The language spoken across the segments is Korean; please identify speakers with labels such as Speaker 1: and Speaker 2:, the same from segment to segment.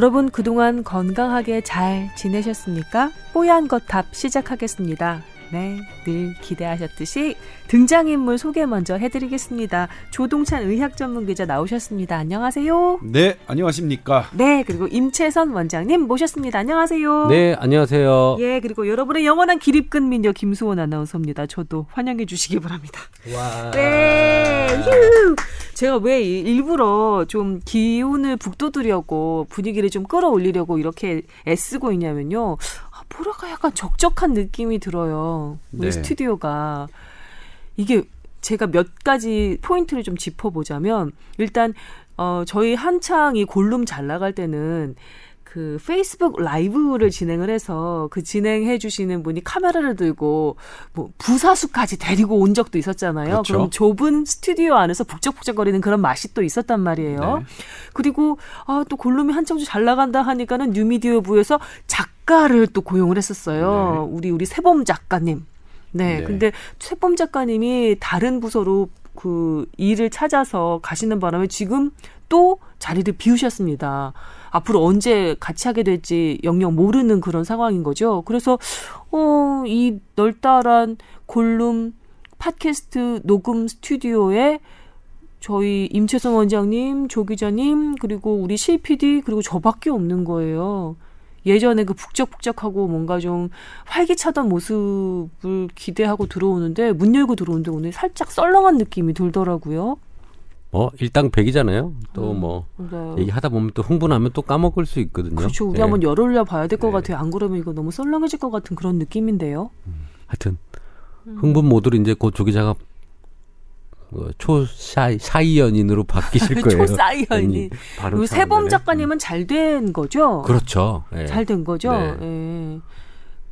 Speaker 1: 여러분 그동안 건강하게 잘 지내셨습니까? 뽀얀 거탑 시작하겠습니다. 네, 늘 기대하셨듯이 등장인물 소개 먼저 해드리겠습니다. 조동찬 의학 전문 기자 나오셨습니다. 안녕하세요.
Speaker 2: 네, 안녕하십니까.
Speaker 1: 네, 그리고 임채선 원장님 모셨습니다. 안녕하세요.
Speaker 3: 네, 안녕하세요.
Speaker 1: 예, 그리고 여러분의 영원한 기립근 민요 김수원 아나운서입니다. 저도 환영해 주시기 바랍니다.
Speaker 3: 와.
Speaker 1: 네, 휴. 제가 왜 일부러 좀 기운을 북돋으려고 분위기를 좀 끌어올리려고 이렇게 애쓰고 있냐면요. 뭐랄까 약간 적적한 느낌이 들어요. 우리 네. 스튜디오가 이게 제가 몇 가지 포인트를 좀 짚어보자면 일단 어 저희 한창 이 골룸 잘 나갈 때는 그 페이스북 라이브를 진행을 해서 그 진행해 주시는 분이 카메라를 들고 뭐 부사수까지 데리고 온 적도 있었잖아요. 그렇죠. 그럼 좁은 스튜디오 안에서 북적북적거리는 그런 맛이 또 있었단 말이에요. 네. 그리고 아 또 골룸이 한창 잘 나간다 하니까는 뉴미디어 부에서 작 가를 또 고용을 했었어요. 네. 우리 우리 세범 작가님. 네. 네. 근데 세범 작가님이 다른 부서로 그 일을 찾아서 가시는 바람에 지금 또 자리를 비우셨습니다. 앞으로 언제 같이 하게 될지 영영 모르는 그런 상황인 거죠. 그래서 어, 이 널따란 골룸 팟캐스트 녹음 스튜디오에 저희 임채선 원장님, 조 기자님, 그리고 우리 실PD, 그리고 저밖에 없는 거예요. 예전에 그 북적북적하고 뭔가 좀 활기차던 모습을 기대하고 들어오는데 문 열고 들어오는데 오늘 살짝 썰렁한 느낌이 들더라고요.
Speaker 3: 뭐 일당백이잖아요. 또뭐 음, 얘기하다 보면 또 흥분하면 또 까먹을 수 있거든요.
Speaker 1: 그렇죠. 우리 네. 한번 열 올려 봐야 될것 네. 같아요. 안 그러면 이거 너무 썰렁해질 것 같은 그런 느낌인데요.
Speaker 3: 음, 하여튼 흥분 모드로 이제 곧 조기자가 뭐 초사이 연인으로 바뀌실 거예요.
Speaker 1: 초사이연인. 그리고 세범 작가님은 잘 된 거죠.
Speaker 3: 그렇죠.
Speaker 1: 네. 잘된 거죠. 네. 네.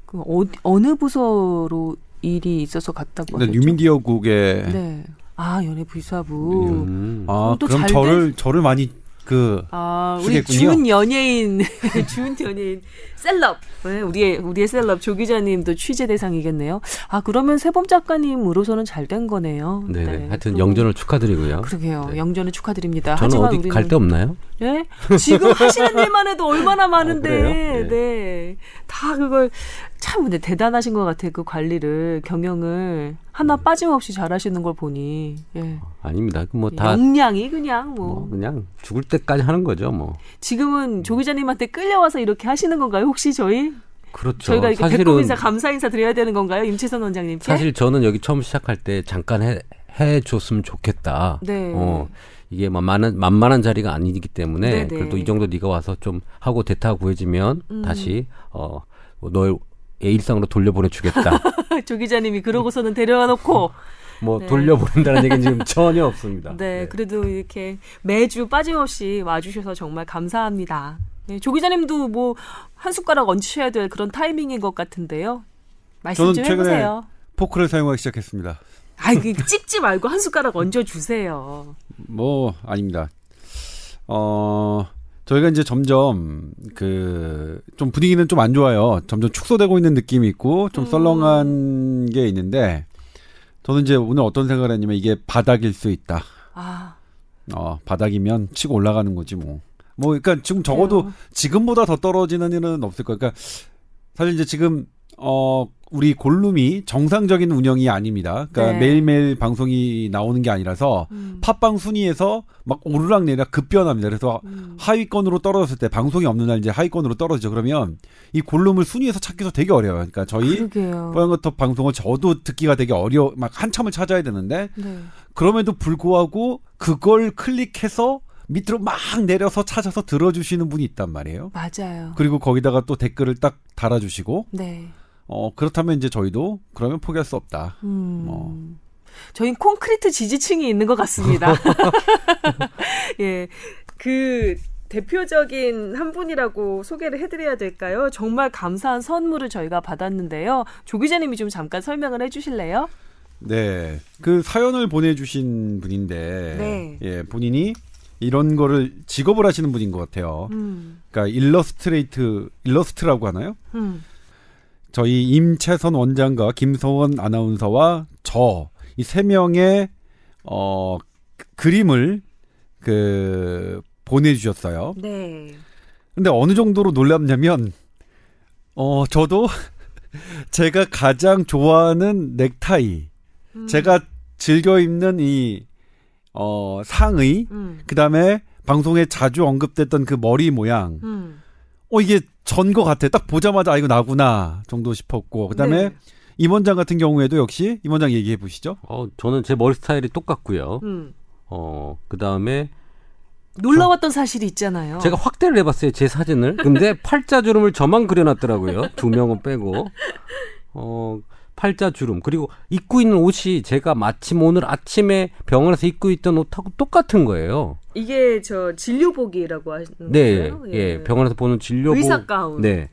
Speaker 1: 그 어, 어느 부서로 일이 있어서 갔다고 하셨죠?
Speaker 2: 뉴미디어국에
Speaker 1: 네. 아 연예 부사부.
Speaker 2: 음. 아 그럼 저를 저를 많이 그
Speaker 1: 아, 우리 준 연예인 준 연예인 셀럽 네, 우리의 우리의 셀럽 조 기자님도 취재 대상이겠네요. 아 그러면 세범 작가님으로서는 잘 된 거네요.
Speaker 3: 네, 네. 하여튼 영전을 축하드리고요.
Speaker 1: 그러게요. 네. 영전을 축하드립니다.
Speaker 3: 저는 어디 갈데 없나요?
Speaker 1: 네, 지금 하시는 일만 해도 얼마나 아, 많은데, 아, 네. 네, 다 그걸 참 근데 대단하신 것 같아요. 그 관리를 경영을 하나 음. 빠짐없이 잘하시는 걸 보니. 예.
Speaker 3: 아닙니다. 뭐다
Speaker 1: 역량이 그냥 뭐.
Speaker 3: 뭐. 그냥 죽을 때까지 하는 거죠, 뭐.
Speaker 1: 지금은 조 기자님한테 끌려와서 이렇게 하시는 건가요? 혹시 저희?
Speaker 3: 그렇죠.
Speaker 1: 저희가 이렇게 배꼽 인사 감사 인사 드려야 되는 건가요, 임채선 원장님께?
Speaker 3: 사실 저는 여기 처음 시작할 때 잠깐 해, 해 줬으면 좋겠다.
Speaker 1: 네.
Speaker 3: 어. 이게 만만한 만만한 자리가 아니기 때문에 네네. 그래도 이 정도 네가 와서 좀 하고 대타 구해지면 음. 다시 어 너의 일상으로 돌려보내 주겠다.
Speaker 1: 조 기자님이 그러고서는 데려와 놓고
Speaker 3: 뭐 네. 돌려보낸다는 얘기는 지금 전혀 없습니다.
Speaker 1: 네, 네, 그래도 이렇게 매주 빠짐없이 와주셔서 정말 감사합니다. 네, 조 기자님도 뭐 한 숟가락 얹으셔야 될 그런 타이밍인 것 같은데요. 말씀 좀 해보세요.
Speaker 2: 포크를 사용하기 시작했습니다.
Speaker 1: 아이, 그 찍지 말고 한 숟가락 얹어 주세요.
Speaker 2: 뭐 아닙니다. 어 저희가 이제 점점 그 좀 분위기는 좀 안 좋아요. 점점 축소되고 있는 느낌이 있고 좀 음. 썰렁한 게 있는데 저는 이제 오늘 어떤 생각을 했냐면 이게 바닥일 수 있다.
Speaker 1: 아.
Speaker 2: 어, 바닥이면 치고 올라가는 거지 뭐. 뭐 그러니까 지금 적어도. 지금보다 더 떨어지는 일은 없을 거예요. 그러니까 사실 이제 지금 어 우리 골룸이 정상적인 운영이 아닙니다. 그러니까 네. 매일매일 방송이 나오는 게 아니라서 음. 팟빵 순위에서 막 오르락 내리락 급변합니다. 그래서 음. 하위권으로 떨어졌을 때 방송이 없는 날 이제 하위권으로 떨어지죠. 그러면 이 골룸을 순위에서 찾기도 되게 어려워요. 그러니까 저희 뽀얀거터 방송을 저도 듣기가 되게 어려 막 한참을 찾아야 되는데 네. 그럼에도 불구하고 그걸 클릭해서 밑으로 막 내려서 찾아서 들어주시는 분이 있단 말이에요.
Speaker 1: 맞아요.
Speaker 2: 그리고 거기다가 또 댓글을 딱 달아주시고.
Speaker 1: 네.
Speaker 2: 어 그렇다면 이제 저희도 그러면 포기할 수 없다.
Speaker 1: 음. 뭐. 저희 콘크리트 지지층이 있는 것 같습니다. 예, 그 대표적인 한 분이라고 소개를 해드려야 될까요? 정말 감사한 선물을 저희가 받았는데요. 조 기자님이 좀 잠깐 설명을 해주실래요?
Speaker 2: 네, 그 사연을 보내주신 분인데, 네. 예, 본인이 이런 거를 직업을 하시는 분인 것 같아요. 음. 그러니까 일러스트레이트, 일러스트라고 하나요? 음. 저희 임채선 원장과 김서원 아나운서와 저 이 세 명의 어 그림을 그 보내주셨어요.
Speaker 1: 네.
Speaker 2: 근데 어느 정도로 놀랍냐면 어 저도 제가 가장 좋아하는 넥타이, 음. 제가 즐겨 입는 이 어, 상의, 음. 그 다음에 방송에 자주 언급됐던 그 머리 모양, 음. 어 이게 전 거 같아. 딱 보자마자 아 이거 나구나 정도 싶었고, 그 다음에 네. 임원장 같은 경우에도 역시 임원장 얘기해 보시죠.
Speaker 3: 어 저는 제 머리 스타일이 똑같고요. 음. 어 그 다음에
Speaker 1: 놀라웠던 사실이 있잖아요.
Speaker 3: 제가 확대를 해봤어요 제 사진을. 근데 팔자 주름을 저만 그려놨더라고요. 두 명은 빼고. 어 팔자 주름 그리고 입고 있는 옷이 제가 마침 오늘 아침에 병원에서 입고 있던 옷하고 똑같은 거예요.
Speaker 1: 이게 저 진료복이라고 하시는
Speaker 3: 네, 거예요? 예. 예. 병원에서 보는 진료복.
Speaker 1: 의사 가운.
Speaker 3: 네.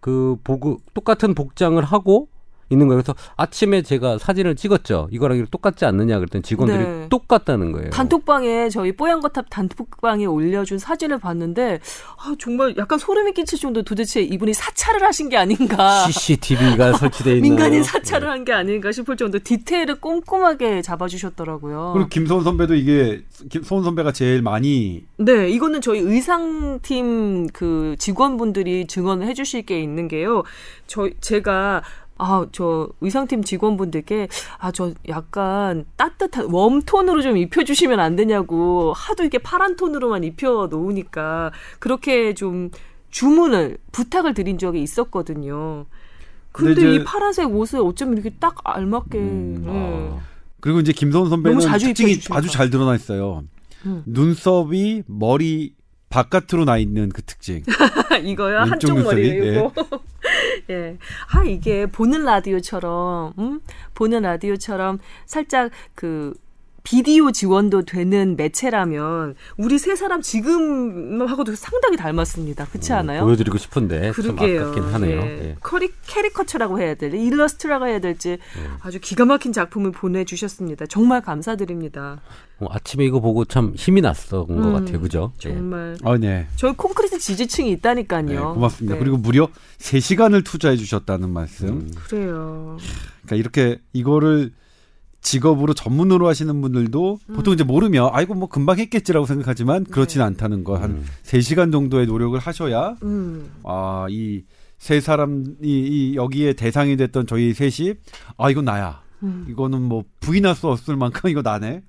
Speaker 3: 그 보고 똑같은 복장을 하고 있는 거예요. 그래서 아침에 제가 사진을 찍었죠. 이거랑 똑같지 않느냐 그랬더니 직원들이 네. 똑같다는 거예요.
Speaker 1: 단톡방에 저희 뽀얀 거탑 단톡방에 올려준 사진을 봤는데 아, 정말 약간 소름이 끼칠 정도 도대체 이분이 사찰을 하신 게 아닌가.
Speaker 3: CCTV가 설치돼 있는
Speaker 1: 민간인 사찰을 네. 한게 아닌가 싶을 정도 디테일을 꼼꼼하게 잡아주셨더라고요.
Speaker 2: 그리고 김소은 선배도 이게 김소은 선배가 제일 많이
Speaker 1: 네 이거는 저희 의상팀 그 직원분들이 증언을 해주실 게 있는 게요. 저 제가 아, 저 의상팀 직원분들께 아, 저 약간 따뜻한 웜톤으로 좀 입혀 주시면 안 되냐고 하도 이렇게 파란 톤으로만 입혀 놓으니까 그렇게 좀 주문을 부탁을 드린 적이 있었거든요. 근데, 근데 이 파란색 옷을 어쩜 이렇게 딱 알맞게. 음, 네. 아.
Speaker 2: 그리고 이제 김소은 선배는 특징이 아주 잘 드러나 있어요. 음. 눈썹이 머리 바깥으로 나 있는 그 특징.
Speaker 1: 이거요? 한쪽 머리 이거. 예. 예. 아 이게 보는 라디오처럼 음? 보는 라디오처럼 살짝 그 비디오 지원도 되는 매체라면 우리 세 사람 지금하고도 상당히 닮았습니다. 그렇지 음, 않아요?
Speaker 3: 보여드리고 싶은데 그러게요. 좀 아깝긴 하네요. 예.
Speaker 1: 예. 커리, 캐리커처라고 해야 될지 일러스트라고 해야 될지 예. 아주 기가 막힌 작품을 보내주셨습니다. 정말 감사드립니다.
Speaker 3: 어, 아침에 이거 보고 참 힘이 났던 음, 것 같아요. 그죠?
Speaker 1: 예. 정말.
Speaker 2: 아, 네.
Speaker 1: 저희 콘크리트 지지층이 있다니까요. 네,
Speaker 2: 고맙습니다. 네. 그리고 무려 3시간을 투자해 주셨다는 말씀. 음.
Speaker 1: 그래요.
Speaker 2: 그러니까 이렇게 이거를 직업으로 전문으로 하시는 분들도 음. 보통 이제 모르면 아이고 뭐 금방 했겠지라고 생각하지만 그렇지는 네. 않다는 거. 한 음. 3시간 정도의 노력을 하셔야 음. 아, 이 세 사람이 이 여기에 대상이 됐던 저희 셋이 아, 이건 나야. 음. 이거는 뭐 부인할 수 없을 만큼 이거 나네.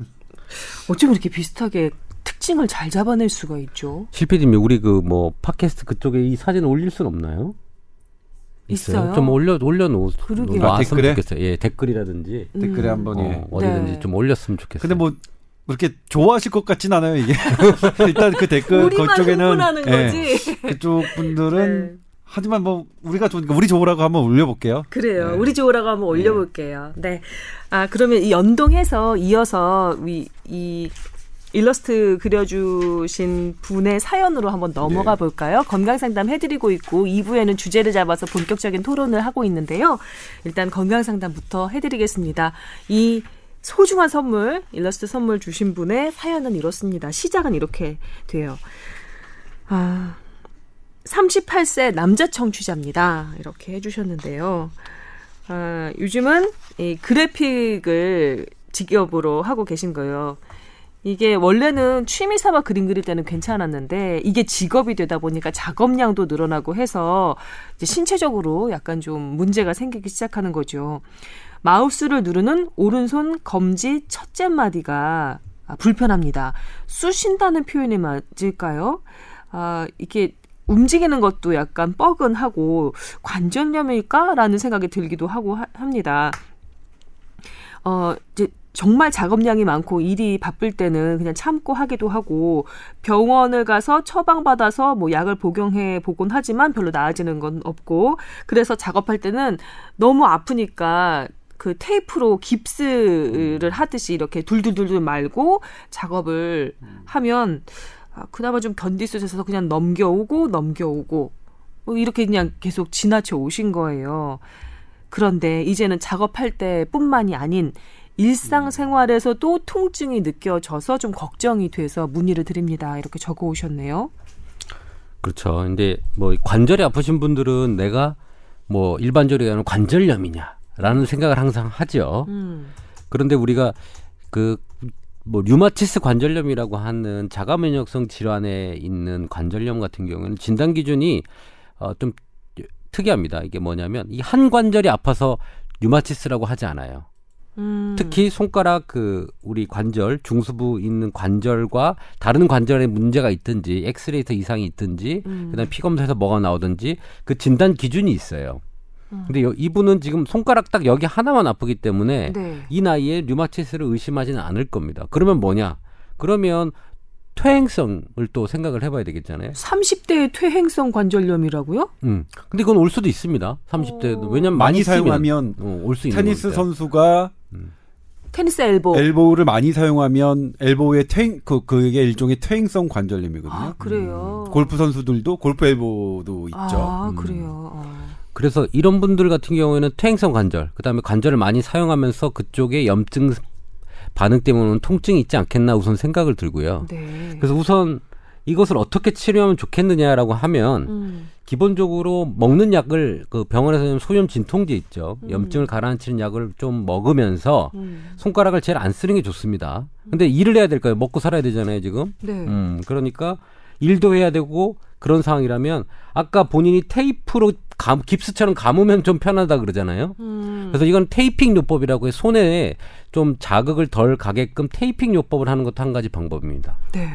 Speaker 1: 어쩜 이렇게 비슷하게 특징을 잘 잡아낼 수가 있죠?
Speaker 3: 실패님 우리 그 뭐 팟캐스트 그쪽에 이 사진 올릴 수는 없나요? 있어요. 있어요? 좀 올려 올려놓.
Speaker 2: 아,
Speaker 3: 댓글에 좋겠어요. 예, 댓글이라든지
Speaker 2: 음. 댓글에 한번 예.
Speaker 3: 어, 디든지 네. 좀 올렸으면 좋겠어요.
Speaker 2: 근데 뭐 그렇게 좋아하실 것 같진 않아요 이게 일단 그 댓글 그쪽에는 예, 그쪽 분들은 네. 하지만 뭐 우리가 좋으니까 우리 좋으라고 한번 올려볼게요.
Speaker 1: 그래요. 네. 우리 좋으라고 한번 올려볼게요. 네. 아 그러면 이 연동해서 이어서 이, 이 일러스트 그려주신 분의 사연으로 한번 넘어가 네. 볼까요? 건강 상담 해드리고 있고 2부에는 주제를 잡아서 본격적인 토론을 하고 있는데요. 일단 건강 상담부터 해드리겠습니다. 이 소중한 선물, 일러스트 선물 주신 분의 사연은 이렇습니다. 시작은 이렇게 돼요. 아, 38세 남자 청취자입니다. 이렇게 해주셨는데요. 아, 요즘은 이 그래픽을 직업으로 하고 계신 거예요. 이게 원래는 취미 삼아 그림 그릴 때는 괜찮았는데 이게 직업이 되다 보니까 작업량도 늘어나고 해서 이제 신체적으로 약간 좀 문제가 생기기 시작하는 거죠. 마우스를 누르는 오른손 검지 첫째 마디가 아, 불편합니다. 쑤신다는 표현이 맞을까요? 아, 이게 움직이는 것도 약간 뻐근하고 관절염일까라는 생각이 들기도 하고 하, 합니다. 어, 이제 정말 작업량이 많고 일이 바쁠 때는 그냥 참고 하기도 하고 병원을 가서 처방받아서 뭐 약을 복용해 보곤 하지만 별로 나아지는 건 없고 그래서 작업할 때는 너무 아프니까 그 테이프로 깁스를 하듯이 이렇게 둘둘둘둘 말고 작업을 하면 아, 그나마 좀 견딜 수 있어서 그냥 넘겨오고 넘겨오고 뭐 이렇게 그냥 계속 지나쳐 오신 거예요. 그런데 이제는 작업할 때뿐만이 아닌 일상생활에서도 통증이 느껴져서 좀 걱정이 돼서 문의를 드립니다. 이렇게 적어 오셨네요.
Speaker 3: 그렇죠. 근데 뭐 관절이 아프신 분들은 내가 뭐 일반적으로 하는 관절염이냐라는 생각을 항상 하죠. 음. 그런데 우리가 그 뭐 류마티스 관절염이라고 하는 자가 면역성 질환에 있는 관절염 같은 경우는 진단 기준이 어, 좀 특이합니다. 이게 뭐냐면 이 한 관절이 아파서 류마티스라고 하지 않아요.
Speaker 1: 음.
Speaker 3: 특히 손가락 그 우리 관절 중수부 있는 관절과 다른 관절에 문제가 있든지 엑스레이에서 이상이 있든지
Speaker 1: 음.
Speaker 3: 그다음에 피 검사에서 뭐가 나오든지 그 진단 기준이 있어요.
Speaker 1: 음.
Speaker 3: 근데 여- 이분은 지금 손가락 딱 여기 하나만 아프기 때문에
Speaker 1: 네.
Speaker 3: 이 나이에 류마티스를 의심하지는 않을 겁니다. 그러면 뭐냐? 그러면 퇴행성을 또 생각을 해봐야 되겠잖아요.
Speaker 1: 30대의 퇴행성 관절염이라고요?
Speaker 3: 음. 근데 그건 올 수도 있습니다. 30대도.
Speaker 1: 어.
Speaker 3: 왜냐면
Speaker 2: 많이
Speaker 3: 많이
Speaker 2: 사용하면
Speaker 3: 어, 올수 있는
Speaker 2: 테니스
Speaker 3: 겁니다.
Speaker 2: 선수가
Speaker 1: 테니스 엘보.
Speaker 2: 엘보우를 많이 사용하면 엘보우의 퇴행 그 그게 일종의 퇴행성 관절염이거든요.
Speaker 1: 아, 그래요.
Speaker 2: 골프 선수들도 골프 엘보도 있죠.
Speaker 1: 아,
Speaker 3: 음.
Speaker 1: 그래요. 어.
Speaker 3: 그래서 이런 분들 같은 경우에는 퇴행성 관절, 그다음에 관절을 많이 사용하면서 그쪽에 염증 반응 때문에 통증이 있지 않겠나 우선 생각을 들고요.
Speaker 1: 네.
Speaker 3: 그래서 우선 이것을 어떻게 치료하면 좋겠느냐라고 하면
Speaker 1: 음.
Speaker 3: 기본적으로 먹는 약을 그 병원에서 는 소염 진통제 있죠.
Speaker 1: 음.
Speaker 3: 염증을 가라앉히는 약을 좀 먹으면서
Speaker 1: 음.
Speaker 3: 손가락을 제일 안 쓰는 게 좋습니다. 근데 일을 해야 될까요? 먹고 살아야 되잖아요, 지금.
Speaker 1: 네.
Speaker 3: 음, 그러니까 일도 해야 되고 그런 상황이라면 아까 본인이 테이프로 감, 깁스처럼 감으면 좀 편하다 그러잖아요.
Speaker 1: 음.
Speaker 3: 그래서 이건 테이핑 요법이라고 해 손에 좀 자극을 덜 가게끔 테이핑 요법을 하는 것도 한 가지 방법입니다.
Speaker 1: 네.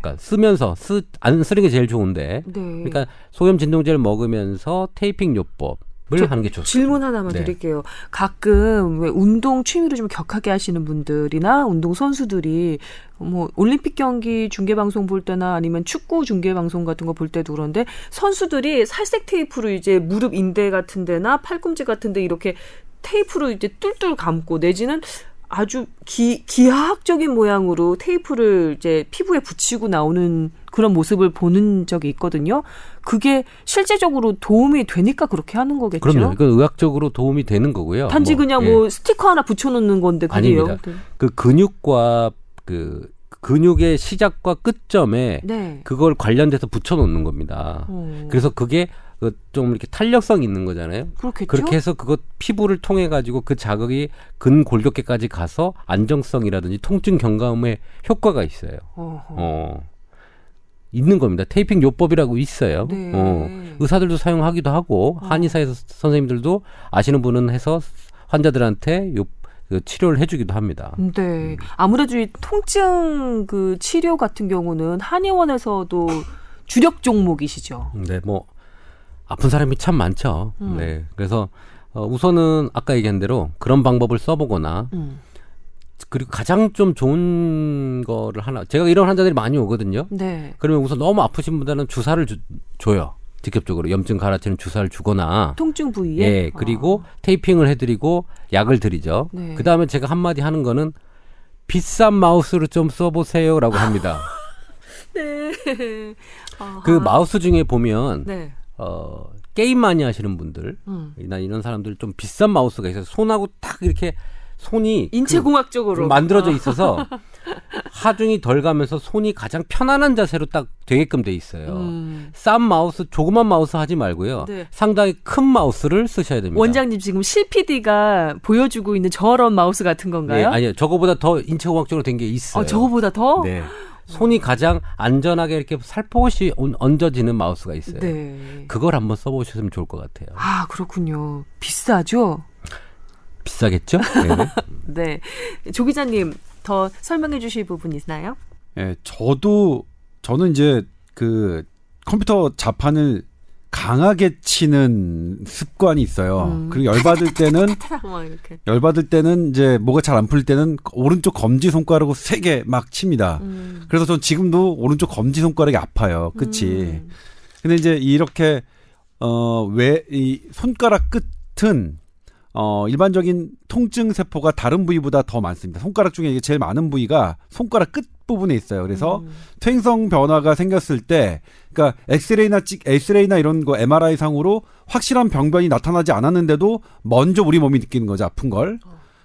Speaker 3: 그러니까 쓰면서 쓰, 안 쓰는 게 제일 좋은데.
Speaker 1: 네.
Speaker 3: 그러니까 소염 진통제를 먹으면서 테이핑 요법을
Speaker 1: 저
Speaker 3: 하는 게 좋습니다.
Speaker 1: 질문 하나만
Speaker 3: 네.
Speaker 1: 드릴게요. 가끔 왜 운동 취미를 좀 격하게 하시는 분들이나 운동 선수들이 뭐 올림픽 경기 중계 방송 볼 때나 아니면 축구 중계 방송 같은 거 볼 때도 그런데 선수들이 살색 테이프로 이제 무릎 인대 같은 데나 팔꿈치 같은 데 이렇게 테이프로 이제 뚫뚫 감고 내지는 아주 기, 기하학적인 모양으로 테이프를 이제 피부에 붙이고 나오는 그런 모습을 보는 적이 있거든요. 그게 실제적으로 도움이 되니까 그렇게 하는 거겠죠.
Speaker 3: 그럼요. 이건 의학적으로 도움이 되는 거고요.
Speaker 1: 단지
Speaker 3: 뭐,
Speaker 1: 그냥
Speaker 3: 예.
Speaker 1: 뭐 스티커 하나 붙여놓는 건데 그게요.
Speaker 3: 아닙니다. 그 근육과 그 근육의 시작과 끝점에
Speaker 1: 네.
Speaker 3: 그걸 관련돼서 붙여놓는 겁니다.
Speaker 1: 어,
Speaker 3: 그래서 그게 그좀 이렇게 탄력성 있는 거잖아요.
Speaker 1: 그렇겠죠.
Speaker 3: 그렇게 해서 그것 피부를 통해 가지고 그 자극이 근골격계까지 가서 안정성이라든지 통증 경감에 효과가 있어요.
Speaker 1: 어허.
Speaker 3: 어. 있는 겁니다. 테이핑 요법이라고 있어요.
Speaker 1: 네.
Speaker 3: 어. 의사들도 사용하기도 하고
Speaker 1: 어.
Speaker 3: 한의사에서 선생님들도 아시는 분은 해서 환자들한테 요 그 치료를 해주기도 합니다.
Speaker 1: 네. 아무래도 이 통증 그 치료 같은 경우는 한의원에서도 주력 종목이시죠.
Speaker 3: 네, 뭐 아픈 사람이 참 많죠.
Speaker 1: 음.
Speaker 3: 네, 그래서 어, 우선은 아까 얘기한 대로 그런 방법을 써보거나
Speaker 1: 음.
Speaker 3: 그리고 가장 좀 좋은 거를 하나 제가 이런 환자들이 많이 오거든요.
Speaker 1: 네.
Speaker 3: 그러면 우선 너무 아프신 분들은 주사를 주, 줘요. 직접적으로 염증 갈아치는 주사를 주거나
Speaker 1: 통증 부위에.
Speaker 3: 예, 그리고 테이핑을 해드리고 약을 드리죠.
Speaker 1: 네.
Speaker 3: 그 다음에 제가 한마디 하는 거는 비싼 마우스를 좀 써보세요라고 합니다.
Speaker 1: 네. 아하.
Speaker 3: 그 마우스 중에 보면
Speaker 1: 네.
Speaker 3: 어, 게임 많이 하시는 분들,
Speaker 1: 음.
Speaker 3: 나 이런 사람들 좀 비싼 마우스가 있어서 손하고 딱 이렇게 손이 그
Speaker 1: 인체공학적으로
Speaker 3: 만들어져
Speaker 1: 아.
Speaker 3: 있어서 하중이 덜 가면서 손이 가장 편안한 자세로 딱 되게끔 돼 있어요.
Speaker 1: 음.
Speaker 3: 싼 마우스, 조그만 마우스 하지 말고요.
Speaker 1: 네.
Speaker 3: 상당히 큰 마우스를 쓰셔야 됩니다.
Speaker 1: 원장님 지금 실PD가 보여주고 있는 저런 마우스 같은
Speaker 3: 네,
Speaker 1: 건가요?
Speaker 3: 아니요. 저거보다 더 인체공학적으로 된 게 있어요.
Speaker 1: 어, 저거보다 더?
Speaker 3: 네. 손이 가장 안전하게 이렇게 살포시 얹- 얹어지는 마우스가 있어요.
Speaker 1: 네.
Speaker 3: 그걸 한번 써보셨으면 좋을 것 같아요.
Speaker 1: 아, 그렇군요. 비싸죠?
Speaker 3: 비싸겠죠? 네.
Speaker 1: 네. 조 기자님, 더 설명해 주실 부분 있나요?
Speaker 2: 예, 저도 저는 이제 그 컴퓨터 자판을 강하게 치는 습관이 있어요.
Speaker 1: 음.
Speaker 2: 그리고 열받을 때는. 열받을 때는 이제 뭐가 잘 안 풀릴 때는 오른쪽 검지 손가락으로 세게 막 칩니다.
Speaker 1: 음.
Speaker 2: 그래서 전 지금도 오른쪽 검지 손가락이 아파요. 끝이.
Speaker 1: 음.
Speaker 2: 근데 이제 이렇게 어왜 이 손가락 끝은 어 일반적인 통증 세포가 다른 부위보다 더 많습니다. 손가락 중에 이게 제일 많은 부위가 손가락 끝 부분에 있어요. 그래서
Speaker 1: 음.
Speaker 2: 퇴행성 변화가 생겼을 때, 그러니까 엑스레이나 찍, 엑스레이나 이런 거 MRI 상으로 확실한 병변이 나타나지 않았는데도 먼저 우리 몸이 느끼는 거죠 아픈 걸.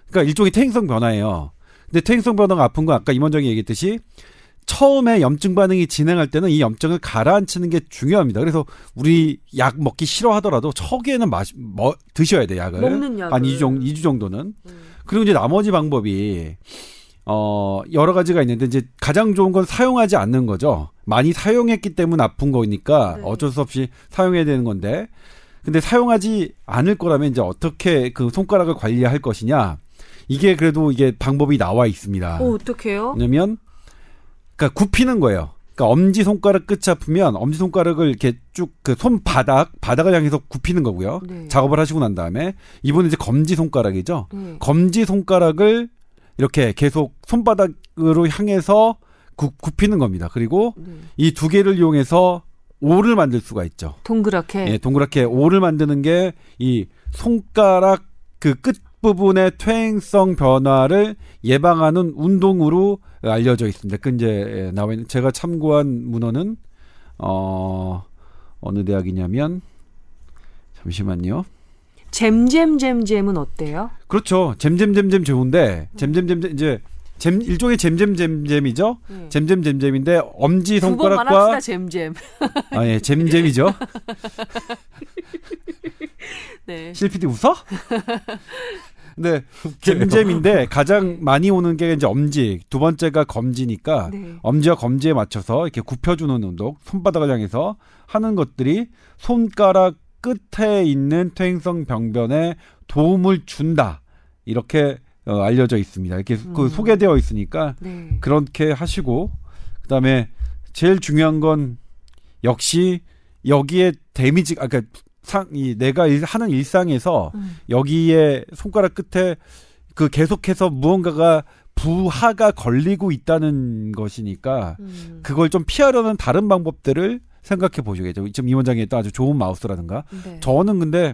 Speaker 2: 그러니까 일종의 퇴행성 변화예요. 근데 퇴행성 변화가 아픈 건 아까 임원장이 얘기했듯이 처음에 염증 반응이 진행할 때는 이 염증을 가라앉히는 게 중요합니다. 그래서 우리 약 먹기 싫어하더라도 초기에는 마시, 뭐, 드셔야 돼 약을.
Speaker 1: 먹는 약을.
Speaker 2: 한 2주, 정도, 2주 정도는.
Speaker 1: 음.
Speaker 2: 그리고 이제 나머지 방법이 어, 여러 가지가 있는데 이제 가장 좋은 건 사용하지 않는 거죠. 많이 사용했기 때문에 아픈 거니까
Speaker 1: 네.
Speaker 2: 어쩔 수 없이 사용해야 되는 건데. 근데 사용하지 않을 거라면 이제 어떻게 그 손가락을 관리할 것이냐. 이게 그래도 이게 방법이 나와 있습니다.
Speaker 1: 어, 어떡해요?
Speaker 2: 왜냐면 그러니까 굽히는 거예요. 그러니까 엄지 손가락 끝이 아프면 엄지 손가락을 이렇게 쭉 그 손바닥 바닥을 향해서 굽히는 거고요.
Speaker 1: 네.
Speaker 2: 작업을 하시고 난 다음에 이번에 이제 검지 손가락이죠.
Speaker 1: 네.
Speaker 2: 검지 손가락을 이렇게 계속 손바닥으로 향해서 굽, 굽히는 겁니다. 그리고
Speaker 1: 네.
Speaker 2: 이두 개를 이용해서 오를 만들 수가 있죠.
Speaker 1: 동그랗게.
Speaker 2: 예, 동그랗게 오를 만드는 게 이 손가락 그 끝 부분의 퇴행성 변화를 예방하는 운동으로 알려져 있습니다. 그 이제 예, 나와 있는 제가 참고한 문헌은 어 어느 대학이냐면 잠시만요.
Speaker 1: 잼잼잼잼은 어때요?
Speaker 2: 그렇죠. 잼잼잼잼 좋은데 잼잼잼잼 이제 잼 일종의 잼잼잼잼이죠.
Speaker 1: 네.
Speaker 2: 잼잼잼잼인데 엄지 손가락과
Speaker 1: 잼잼.
Speaker 2: 아 예, 잼잼이죠.
Speaker 1: 네.
Speaker 2: 실피디 웃어? 네, 잼잼인데 가장 많이 오는 게 이제 엄지, 두 번째가 검지니까
Speaker 1: 네.
Speaker 2: 엄지와 검지에 맞춰서 이렇게 굽혀주는 운동, 손바닥을 향해서 하는 것들이 손가락 끝에 있는 퇴행성 병변에 도움을 준다 이렇게 어, 알려져 있습니다. 이렇게 그
Speaker 1: 음.
Speaker 2: 소개되어 있으니까
Speaker 1: 네.
Speaker 2: 그렇게 하시고 그다음에 제일 중요한 건 역시 여기에 데미지 아까 그러니까 상 이 내가 일- 하는 일상에서
Speaker 1: 음.
Speaker 2: 여기에 손가락 끝에 그 계속해서 무언가가 부하가 걸리고 있다는 것이니까
Speaker 1: 음.
Speaker 2: 그걸 좀 피하려는 다른 방법들을 생각해 보시겠죠. 지금 이 원장이 했던 아주 좋은 마우스라든가
Speaker 1: 네.
Speaker 2: 저는 근데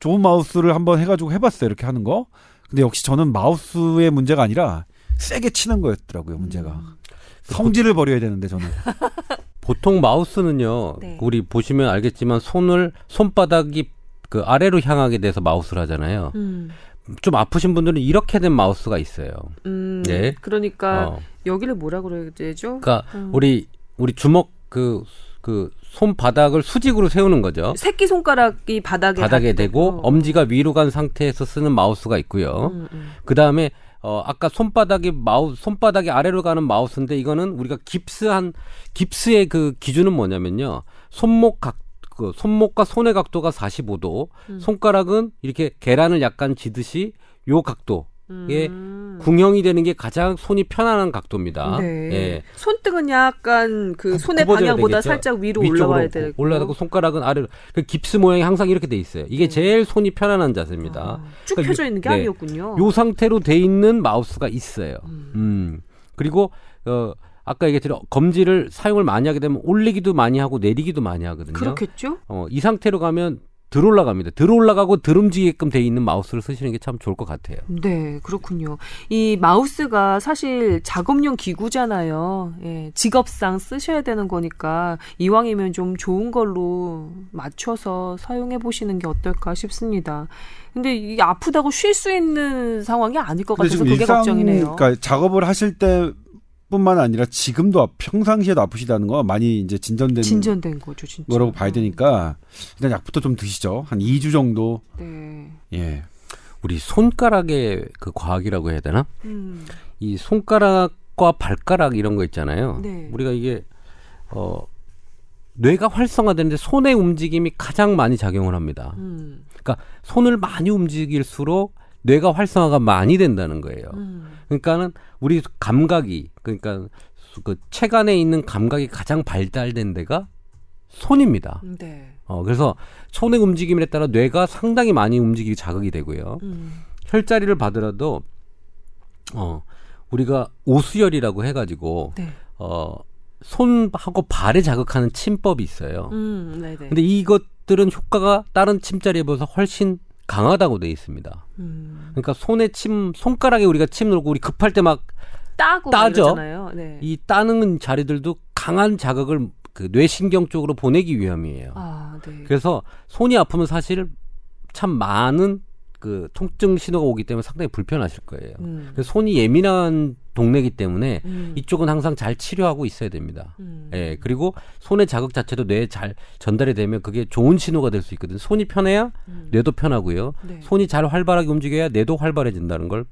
Speaker 2: 좋은 마우스를 한번 해가지고 해봤어요. 이렇게 하는 거. 근데 역시 저는 마우스의 문제가 아니라 세게 치는 거였더라고요. 문제가
Speaker 1: 음.
Speaker 2: 성질을 버려야 되는데 저는
Speaker 3: 보통 마우스는요.
Speaker 1: 네.
Speaker 3: 우리 보시면 알겠지만 손을 손바닥이 그 아래로 향하게 돼서 마우스를 하잖아요.
Speaker 1: 음.
Speaker 3: 좀 아프신 분들은 이렇게 된 마우스가 있어요.
Speaker 1: 음.
Speaker 3: 네.
Speaker 1: 그러니까
Speaker 3: 어.
Speaker 1: 여기를 뭐라 그래야 되죠?
Speaker 3: 그러니까
Speaker 1: 음.
Speaker 3: 우리 우리 주먹 그그 손바닥을 수직으로 세우는 거죠.
Speaker 1: 새끼 손가락이 바닥에
Speaker 3: 바닥에. 대고
Speaker 1: 어.
Speaker 3: 엄지가 위로 간 상태에서 쓰는 마우스가 있고요.
Speaker 1: 음, 음.
Speaker 3: 그 다음에 어 아까 손바닥이 마우 손바닥이 아래로 가는 마우스인데 이거는 우리가 깁스한 깁스의 그 기준은 뭐냐면요. 손목 각 그 손목과 손의 각도가 45도,
Speaker 1: 음.
Speaker 3: 손가락은 이렇게 계란을 약간 지듯이 요 각도. 예,
Speaker 1: 음.
Speaker 3: 궁형이 되는 게 가장 손이 편안한 각도입니다.
Speaker 1: 네.
Speaker 3: 예.
Speaker 1: 손등은 약간 그
Speaker 3: 구-
Speaker 1: 손의 방향보다
Speaker 3: 되겠죠.
Speaker 1: 살짝 위로 올라와야 되고
Speaker 3: 올라가고 손가락은 아래로. 그 깁스 모양이 항상 이렇게 돼 있어요. 이게 제일 손이 편안한 자세입니다.
Speaker 1: 아, 쭉
Speaker 3: 그러니까
Speaker 1: 펴져
Speaker 3: 요-
Speaker 1: 있는 게
Speaker 3: 네.
Speaker 1: 아니었군요.
Speaker 3: 요 상태로 돼 있는 마우스가 있어요.
Speaker 1: 음.
Speaker 3: 음. 그리고 어 아까 얘기했지만 검지를 사용을 많이 하게 되면 올리기도 많이 하고 내리기도 많이 하거든요.
Speaker 1: 그렇겠죠?
Speaker 3: 어, 이 상태로 가면 들 올라갑니다. 들 올라가고 들 움직이게끔 돼 있는 마우스를 쓰시는 게 참 좋을 것 같아요.
Speaker 1: 네, 그렇군요. 이 마우스가 사실 작업용 기구잖아요. 예, 직업상 쓰셔야 되는 거니까 이왕이면 좀 좋은 걸로 맞춰서 사용해 보시는 게 어떨까 싶습니다. 근데 이 아프다고 쉴 수 있는 상황이 아닐 것 같아서 그게
Speaker 2: 일상
Speaker 1: 걱정이네요.
Speaker 2: 그러니까 작업을 하실 때 뿐만 아니라 지금도 아- 평상시에도 아프시다는 거 많이 이제 진전된
Speaker 1: 진전된 거죠, 진짜.
Speaker 2: 거라고 봐야 되니까 일단 약부터 좀 드시죠. 한 2주 정도.
Speaker 1: 네.
Speaker 2: 예.
Speaker 3: 우리 손가락의 그 과학이라고 해야 되나?
Speaker 1: 음.
Speaker 3: 이 손가락과 발가락 이런 거 있잖아요.
Speaker 1: 네.
Speaker 3: 우리가 이게 어 뇌가 활성화되는데 손의 움직임이 가장 많이 작용을 합니다.
Speaker 1: 음.
Speaker 3: 그러니까 손을 많이 움직일수록 뇌가 활성화가 많이 된다는 거예요.
Speaker 1: 음.
Speaker 3: 그러니까는 우리 감각이 그러니까 그 체간에 있는 감각이 가장 발달된 데가 손입니다.
Speaker 1: 네.
Speaker 3: 어 그래서 손의 움직임에 따라 뇌가 상당히 많이 움직이기 자극이 되고요.
Speaker 1: 음.
Speaker 3: 혈자리를 받으라도 어 우리가 오수열이라고 해가지고
Speaker 1: 네.
Speaker 3: 어 손하고 발에 자극하는 침법이 있어요.
Speaker 1: 음, 네, 네.
Speaker 3: 근데 이것들은 효과가 다른 침자리에 비해서 훨씬 강하다고 돼 있습니다.
Speaker 1: 음.
Speaker 3: 그러니까 손에 침, 손가락에 우리가 침 넣고 우리 급할 때막이
Speaker 1: 따고
Speaker 3: 따죠?
Speaker 1: 네.
Speaker 3: 따는 자리들도 강한 자극을 그 뇌신경 쪽으로 보내기 위함이에요.
Speaker 1: 아, 네.
Speaker 3: 그래서 손이 아프면 사실 참 많은 그 통증 신호가 오기 때문에 상당히 불편하실 거예요.
Speaker 1: 음.
Speaker 3: 그래서 손이 예민한 동네이기 때문에
Speaker 1: 음.
Speaker 3: 이쪽은 항상 잘 치료하고 있어야 됩니다.
Speaker 1: 음.
Speaker 3: 예, 그리고 손의 자극 자체도 뇌에 잘 전달이 되면 그게 좋은 신호가 될 수 있거든요. 손이 편해야
Speaker 1: 음.
Speaker 3: 뇌도 편하고요.
Speaker 1: 네.
Speaker 3: 손이 잘 활발하게 움직여야 뇌도 활발해진다는 걸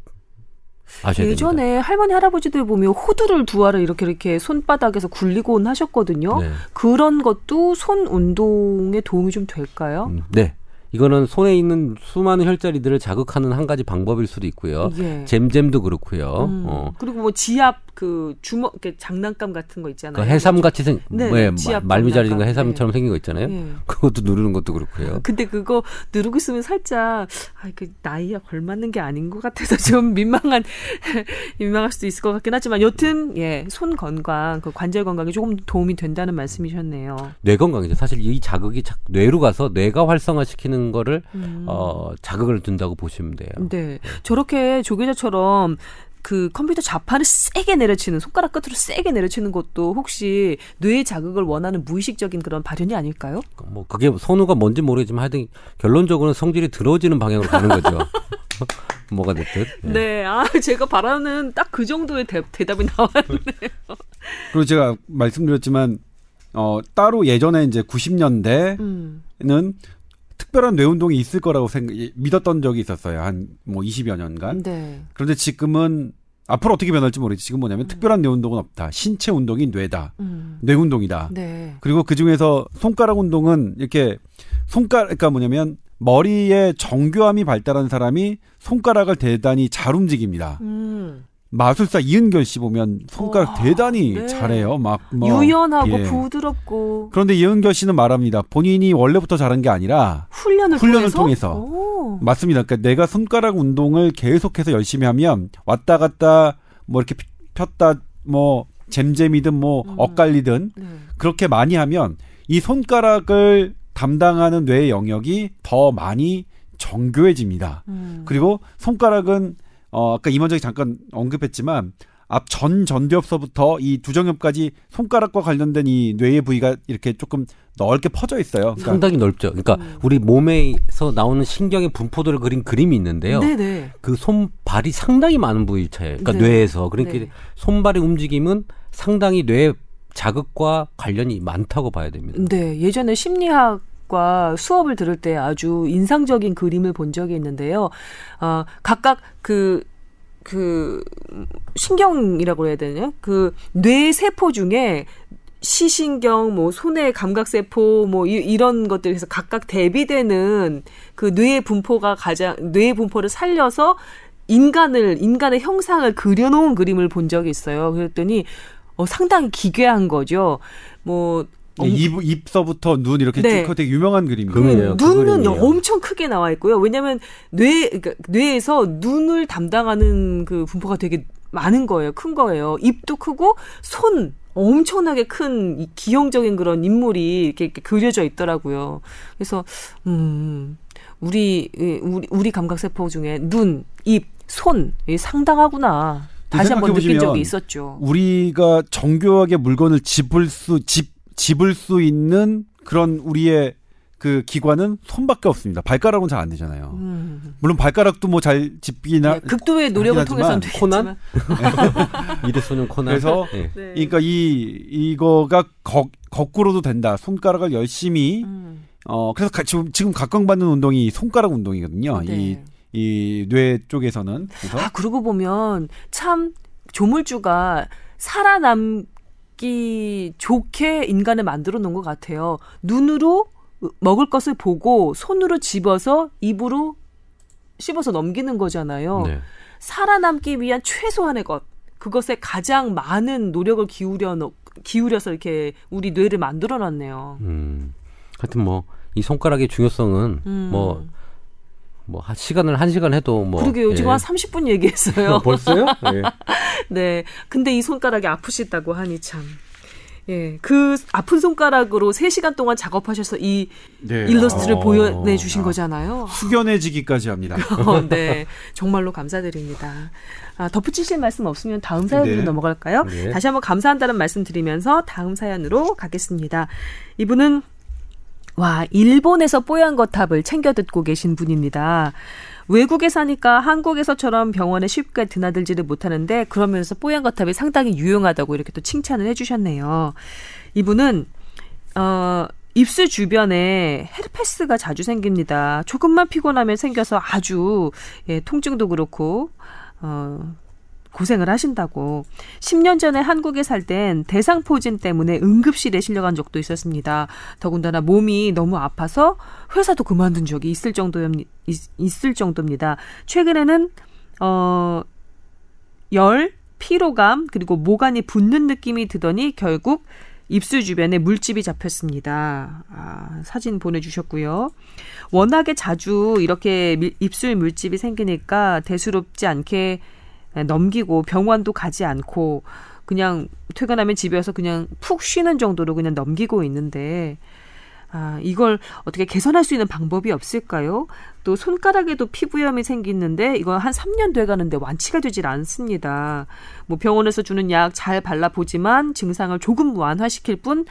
Speaker 1: 예전에
Speaker 3: 됩니다.
Speaker 1: 할머니 할아버지들 보면 호두를 두 알을 이렇게 이렇게 손바닥에서 굴리곤 하셨거든요.
Speaker 3: 네.
Speaker 1: 그런 것도 손 운동에 도움이 좀 될까요?
Speaker 3: 음, 네. 이거는 손에 있는 수많은 혈자리들을 자극하는 한 가지 방법일 수도 있고요.
Speaker 1: 예.
Speaker 3: 잼잼도 그렇고요.
Speaker 1: 음,
Speaker 3: 어.
Speaker 1: 그리고 뭐 지압 그 주먹 이렇게 장난감 같은 거 있잖아요.
Speaker 3: 그 해삼 같이 생,
Speaker 1: 네,
Speaker 3: 뭐, 예,
Speaker 1: 네, 지압
Speaker 3: 말미잘인 거
Speaker 1: 장난감.
Speaker 3: 해삼처럼 생긴 거 있잖아요.
Speaker 1: 예.
Speaker 3: 그것도 누르는 것도 그렇고요.
Speaker 1: 근데 그거 누르고 있으면 살짝 아, 그 나이에 걸맞는 게 아닌 것 같아서 좀 민망한 민망할 수도 있을 것 같긴 하지만 여튼 예, 손 건강, 그 관절 건강에 조금 도움이 된다는 말씀이셨네요.
Speaker 3: 뇌 건강이죠. 사실 이 자극이 자- 뇌로 가서 뇌가 활성화시키는 거를
Speaker 1: 음.
Speaker 3: 어, 자극을 둔다고 보시면 돼요.
Speaker 1: 네. 저렇게 조교자처럼 그 컴퓨터 자판을 세게 내려치는 손가락 끝으로 세게 내려치는 것도 혹시 뇌 자극을 원하는 무의식적인 그런 발현이 아닐까요?
Speaker 3: 뭐 그게 선우가 뭔지 모르겠지만 하여튼 결론적으로는 성질이 들어지는 방향으로 가는 거죠. 뭐가 됐든. 예.
Speaker 1: 네. 아, 제가 바라는 딱 그 정도의 대, 대답이 나왔네요.
Speaker 2: 그리고 제가 말씀드렸지만 어 따로 예전에 이제 90년대에는
Speaker 1: 음.
Speaker 2: 특별한 뇌 운동이 있을 거라고 생각 믿었던 적이 있었어요. 한 뭐 20여 년간.
Speaker 1: 네.
Speaker 2: 그런데 지금은 앞으로 어떻게 변할지 모르겠지. 지금 뭐냐면 특별한 뇌 운동은 없다. 신체 운동이 뇌다.
Speaker 1: 음.
Speaker 2: 뇌 운동이다.
Speaker 1: 네.
Speaker 2: 그리고 그 중에서 손가락 운동은 이렇게 손가락 그러니까 뭐냐면 머리에 정교함이 발달한 사람이 손가락을 대단히 잘 움직입니다.
Speaker 1: 음.
Speaker 2: 마술사 이은결 씨 보면 손가락
Speaker 1: 와,
Speaker 2: 대단히
Speaker 1: 네.
Speaker 2: 잘해요. 막 뭐.
Speaker 1: 유연하고
Speaker 2: 예.
Speaker 1: 부드럽고
Speaker 2: 그런데 이은결 씨는 말합니다. 본인이 원래부터 잘한 게 아니라
Speaker 1: 훈련을,
Speaker 2: 훈련을
Speaker 1: 통해서,
Speaker 2: 통해서.
Speaker 1: 오.
Speaker 2: 맞습니다. 그러니까 내가 손가락 운동을 계속해서 열심히 하면 왔다 갔다 뭐 이렇게 피- 폈다 뭐 잼잼이든 뭐
Speaker 1: 음.
Speaker 2: 엇갈리든
Speaker 1: 네.
Speaker 2: 그렇게 많이 하면 이 손가락을 담당하는 뇌의 영역이 더 많이 정교해집니다.
Speaker 1: 음.
Speaker 2: 그리고 손가락은 어 아까 임원장이 잠깐 언급했지만 앞 전 전두엽서부터 이 두정엽까지 손가락과 관련된 이 뇌의 부위가 이렇게 조금 넓게 퍼져 있어요. 그러니까
Speaker 3: 상당히 넓죠. 그러니까
Speaker 1: 음.
Speaker 3: 우리 몸에서 나오는 신경의 분포도를 그린 그림이 있는데요.
Speaker 1: 네네.
Speaker 3: 그 손발이 상당히 많은 부위 차예요. 그러니까
Speaker 1: 네.
Speaker 3: 뇌에서 그러니까
Speaker 1: 네.
Speaker 3: 손발의 움직임은 상당히 뇌 자극과 관련이 많다고 봐야 됩니다.
Speaker 1: 네, 예전에 심리학 과 수업을 들을 때 아주 인상적인 그림을 본 적이 있는데요. 어, 각각 그, 그, 신경이라고 해야 되나요? 그, 뇌 세포 중에 시신경, 뭐, 손의 감각세포, 뭐, 이, 이런 것들 에서 각각 대비되는 그 뇌의 분포가 가장, 뇌의 분포를 살려서 인간을, 인간의 형상을 그려놓은 그림을 본 적이 있어요. 그랬더니, 어, 상당히 기괴한 거죠. 뭐,
Speaker 2: 입, 입서부터 눈 이렇게
Speaker 1: 네.
Speaker 2: 쭉 되게 유명한 그림이에요.
Speaker 3: 그
Speaker 1: 눈은
Speaker 3: 그림이에요.
Speaker 1: 엄청 크게 나와 있고요. 왜냐하면 뇌 그러니까 뇌에서 눈을 담당하는 그 분포가 되게 많은 거예요. 큰 거예요. 입도 크고 손 엄청나게 큰이 기형적인 그런 인물이 이렇게, 이렇게 그려져 있더라고요. 그래서 음 우리 이, 우리 우리 감각 세포 중에 눈, 입, 손이 상당하구나. 다시 한번 느낀 적이 있었죠.
Speaker 2: 우리가 정교하게 물건을 집을 수 집, 집을 수 있는 그런 우리의 그 기관은 손밖에 없습니다. 발가락은 잘 안 되잖아요.
Speaker 1: 음.
Speaker 2: 물론 발가락도 뭐 잘 집기나
Speaker 1: 네, 극도의 노력을
Speaker 2: 하긴
Speaker 1: 통해서는
Speaker 3: 코난? 이래소년 코난.
Speaker 2: 그래서
Speaker 3: 예.
Speaker 1: 네.
Speaker 2: 그러니까 이 이거가 거, 거꾸로도 된다. 손가락을 열심히
Speaker 1: 음.
Speaker 2: 어 그래서 가, 지금 지금 각광받는 운동이 손가락 운동이거든요.
Speaker 1: 네.
Speaker 2: 이이 뇌 쪽에서는 그래서
Speaker 1: 아, 그러고 보면 참 조물주가 살아남 기 좋게 인간을 만들어 놓은 것 같아요. 눈으로 먹을 것을 보고 손으로 집어서 입으로 씹어서 넘기는 거잖아요.
Speaker 3: 네.
Speaker 1: 살아남기 위한 최소한의 것. 그것에 가장 많은 노력을 기울여 놓, 기울여서 이렇게 우리 뇌를 만들어 놨네요.
Speaker 3: 음. 하여튼 뭐 이 손가락의 중요성은
Speaker 1: 음.
Speaker 3: 뭐 뭐한 시간을 한 시간 해도 뭐
Speaker 1: 그러게요. 지금
Speaker 3: 예.
Speaker 1: 한 30분 얘기했어요.
Speaker 3: 벌써요? 예.
Speaker 1: 네. 근데 이 손가락이 아프시다고 하니 참. 예. 그 아픈 손가락으로 3시간 동안 작업하셔서 이
Speaker 2: 네.
Speaker 1: 일러스트를
Speaker 3: 어.
Speaker 1: 보여내 주신 거잖아요.
Speaker 2: 숙연해지기까지 합니다.
Speaker 1: 어, 네. 정말로 감사드립니다. 아, 덧붙이실 말씀 없으면 다음 사연으로
Speaker 2: 네.
Speaker 1: 넘어갈까요?
Speaker 3: 네.
Speaker 1: 다시 한번 감사한다는 말씀 드리면서 다음 사연으로 가겠습니다. 이분은 와, 일본에서 뽀얀 거탑을 챙겨 듣고 계신 분입니다. 외국에 사니까 한국에서처럼 병원에 쉽게 드나들지를 못하는데 그러면서 뽀얀 거탑이 상당히 유용하다고 이렇게 또 칭찬을 해주셨네요. 이분은 어, 입술 주변에 헤르페스가 자주 생깁니다. 조금만 피곤하면 생겨서 아주 예, 통증도 그렇고 어, 고생을 하신다고. 10년 전에 한국에 살 땐 대상포진 때문에 응급실에 실려간 적도 있었습니다. 더군다나 몸이 너무 아파서 회사도 그만둔 적이 있을 정도 있을 정도입니다. 최근에는 어 열, 피로감 그리고 모간이 붓는 느낌이 드더니 결국 입술 주변에 물집이 잡혔습니다. 아, 사진 보내주셨고요. 워낙에 자주 이렇게 밀, 입술 물집이 생기니까 대수롭지 않게 넘기고 병원도 가지 않고 그냥 퇴근하면 집에 와서 그냥 푹 쉬는 정도로 그냥 넘기고 있는데 아, 이걸 어떻게 개선할 수 있는 방법이 없을까요? 또 손가락에도 피부염이 생기는데 이거 한 3년 돼 가는데 완치가 되질 않습니다. 뭐 병원에서 주는 약 잘 발라 보지만 증상을 조금 완화시킬 뿐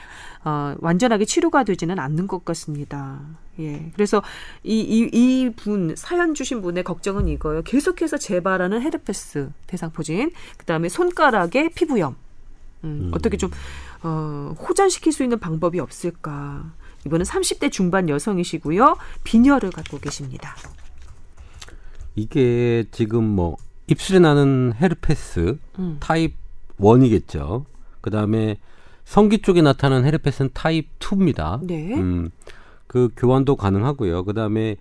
Speaker 1: 어, 완전하게 치료가 되지는 않는 것 같습니다. 예. 그래서 이, 이, 이 분, 사연 주신 분의 걱정은 이거예요. 계속해서 재발하는 헤르페스 대상포진, 그 다음에 손가락에 피부염. 음, 음. 어떻게 좀, 어, 호전시킬 수 있는 방법이 없을까. 이번은 30대 중반 여성이시고요. 빈혈을 갖고 계십니다.
Speaker 3: 이게 지금 뭐 입술에 나는 헤르페스 음. 타입 1이겠죠. 그다음에 성기 쪽에 나타나는 헤르페스는 타입 2입니다. 네. 음. 그 교환도 가능하고요. 그다음에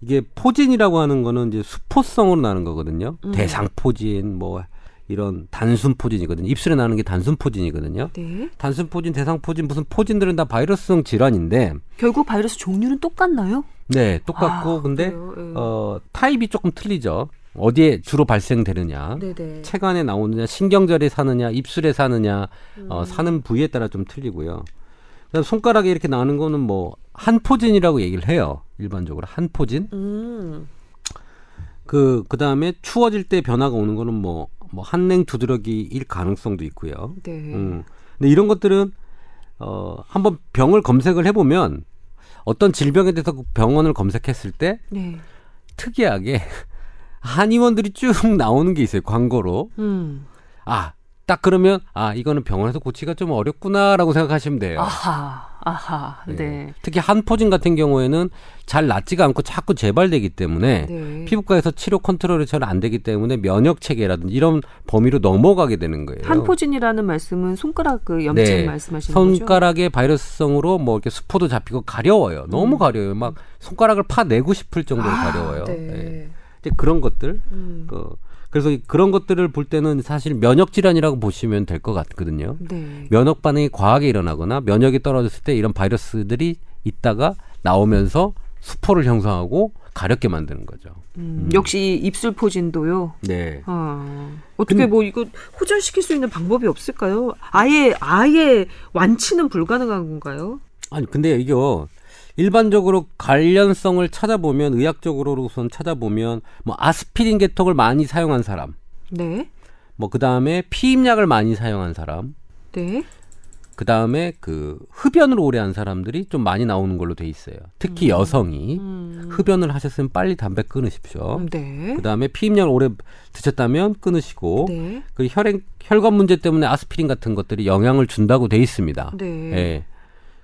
Speaker 3: 이게 포진이라고 하는 거는 이제 수포성으로 나는 거거든요. 음. 대상 포진 뭐 이런 단순 포진이거든요. 입술에 나는 게 단순 포진이거든요. 네. 단순 포진, 대상 포진 무슨 포진들은 다 바이러스성 질환인데
Speaker 1: 결국 바이러스 종류는 똑같나요?
Speaker 3: 네, 똑같고 아, 근데 네. 어 타입이 조금 틀리죠. 어디에 주로 발생되느냐, 네네. 체관에 나오느냐, 신경절에 사느냐, 입술에 사느냐, 어, 음. 어, 사는 부위에 따라 좀 틀리고요. 손가락에 이렇게 나는 거는 뭐 한포진이라고 얘기를 해요. 일반적으로 한포진. 음. 그 그다음에 추워질 때 변화가 오는 거는 뭐 뭐 한냉 두드러기일 가능성도 있고요. 네. 음. 근데 이런 것들은 어 한번 병을 검색을 해보면 어떤 질병에 대해서 그 병원을 검색했을 때 네. 특이하게 한의원들이 쭉 나오는 게 있어요 광고로. 음. 아 딱 그러면 아 이거는 병원에서 고치기가 좀 어렵구나라고 생각하시면 돼요.
Speaker 1: 아하, 아하, 네. 네.
Speaker 3: 특히 한포진 같은 경우에는 잘 낫지가 않고 자꾸 재발되기 때문에 네. 피부과에서 치료 컨트롤이 잘 안 되기 때문에 면역 체계라든지 이런 범위로 넘어가게 되는 거예요.
Speaker 1: 한포진이라는 말씀은 손가락 그 염증 네. 말씀하시는 거죠?
Speaker 3: 손가락의 바이러스성으로 뭐 이렇게 수포도 잡히고 가려워요. 너무 음. 가려워요. 막 손가락을 파내고 싶을 정도로 아, 가려워요. 네. 네. 이제 그런 것들 음. 그 그래서 그런 것들을 볼 때는 사실 면역 질환이라고 보시면 될 것 같거든요. 네. 면역 반응이 과하게 일어나거나 면역이 떨어졌을 때 이런 바이러스들이 있다가 나오면서 수포를 형성하고 가렵게 만드는 거죠.
Speaker 1: 음, 음. 역시 입술 포진도요.
Speaker 3: 네.
Speaker 1: 어, 어떻게 뭐 이거 호전시킬 수 있는 방법이 없을까요? 아예 아예 완치는 불가능한 건가요?
Speaker 3: 아니 근데 이거 일반적으로 관련성을 찾아보면 의학적으로선 찾아보면 뭐 아스피린 계통을 많이 사용한 사람.
Speaker 1: 네.
Speaker 3: 뭐 그다음에 피임약을 많이 사용한 사람.
Speaker 1: 네.
Speaker 3: 그다음에 그 흡연을 오래 한 사람들이 좀 많이 나오는 걸로 돼 있어요. 특히 음. 여성이 음. 흡연을 하셨으면 빨리 담배 끊으십시오.
Speaker 1: 음, 네.
Speaker 3: 그다음에 피임약을 오래 드셨다면 끊으시고 네. 그 혈액 혈관 문제 때문에 아스피린 같은 것들이 영향을 준다고 돼 있습니다.
Speaker 1: 네. 예.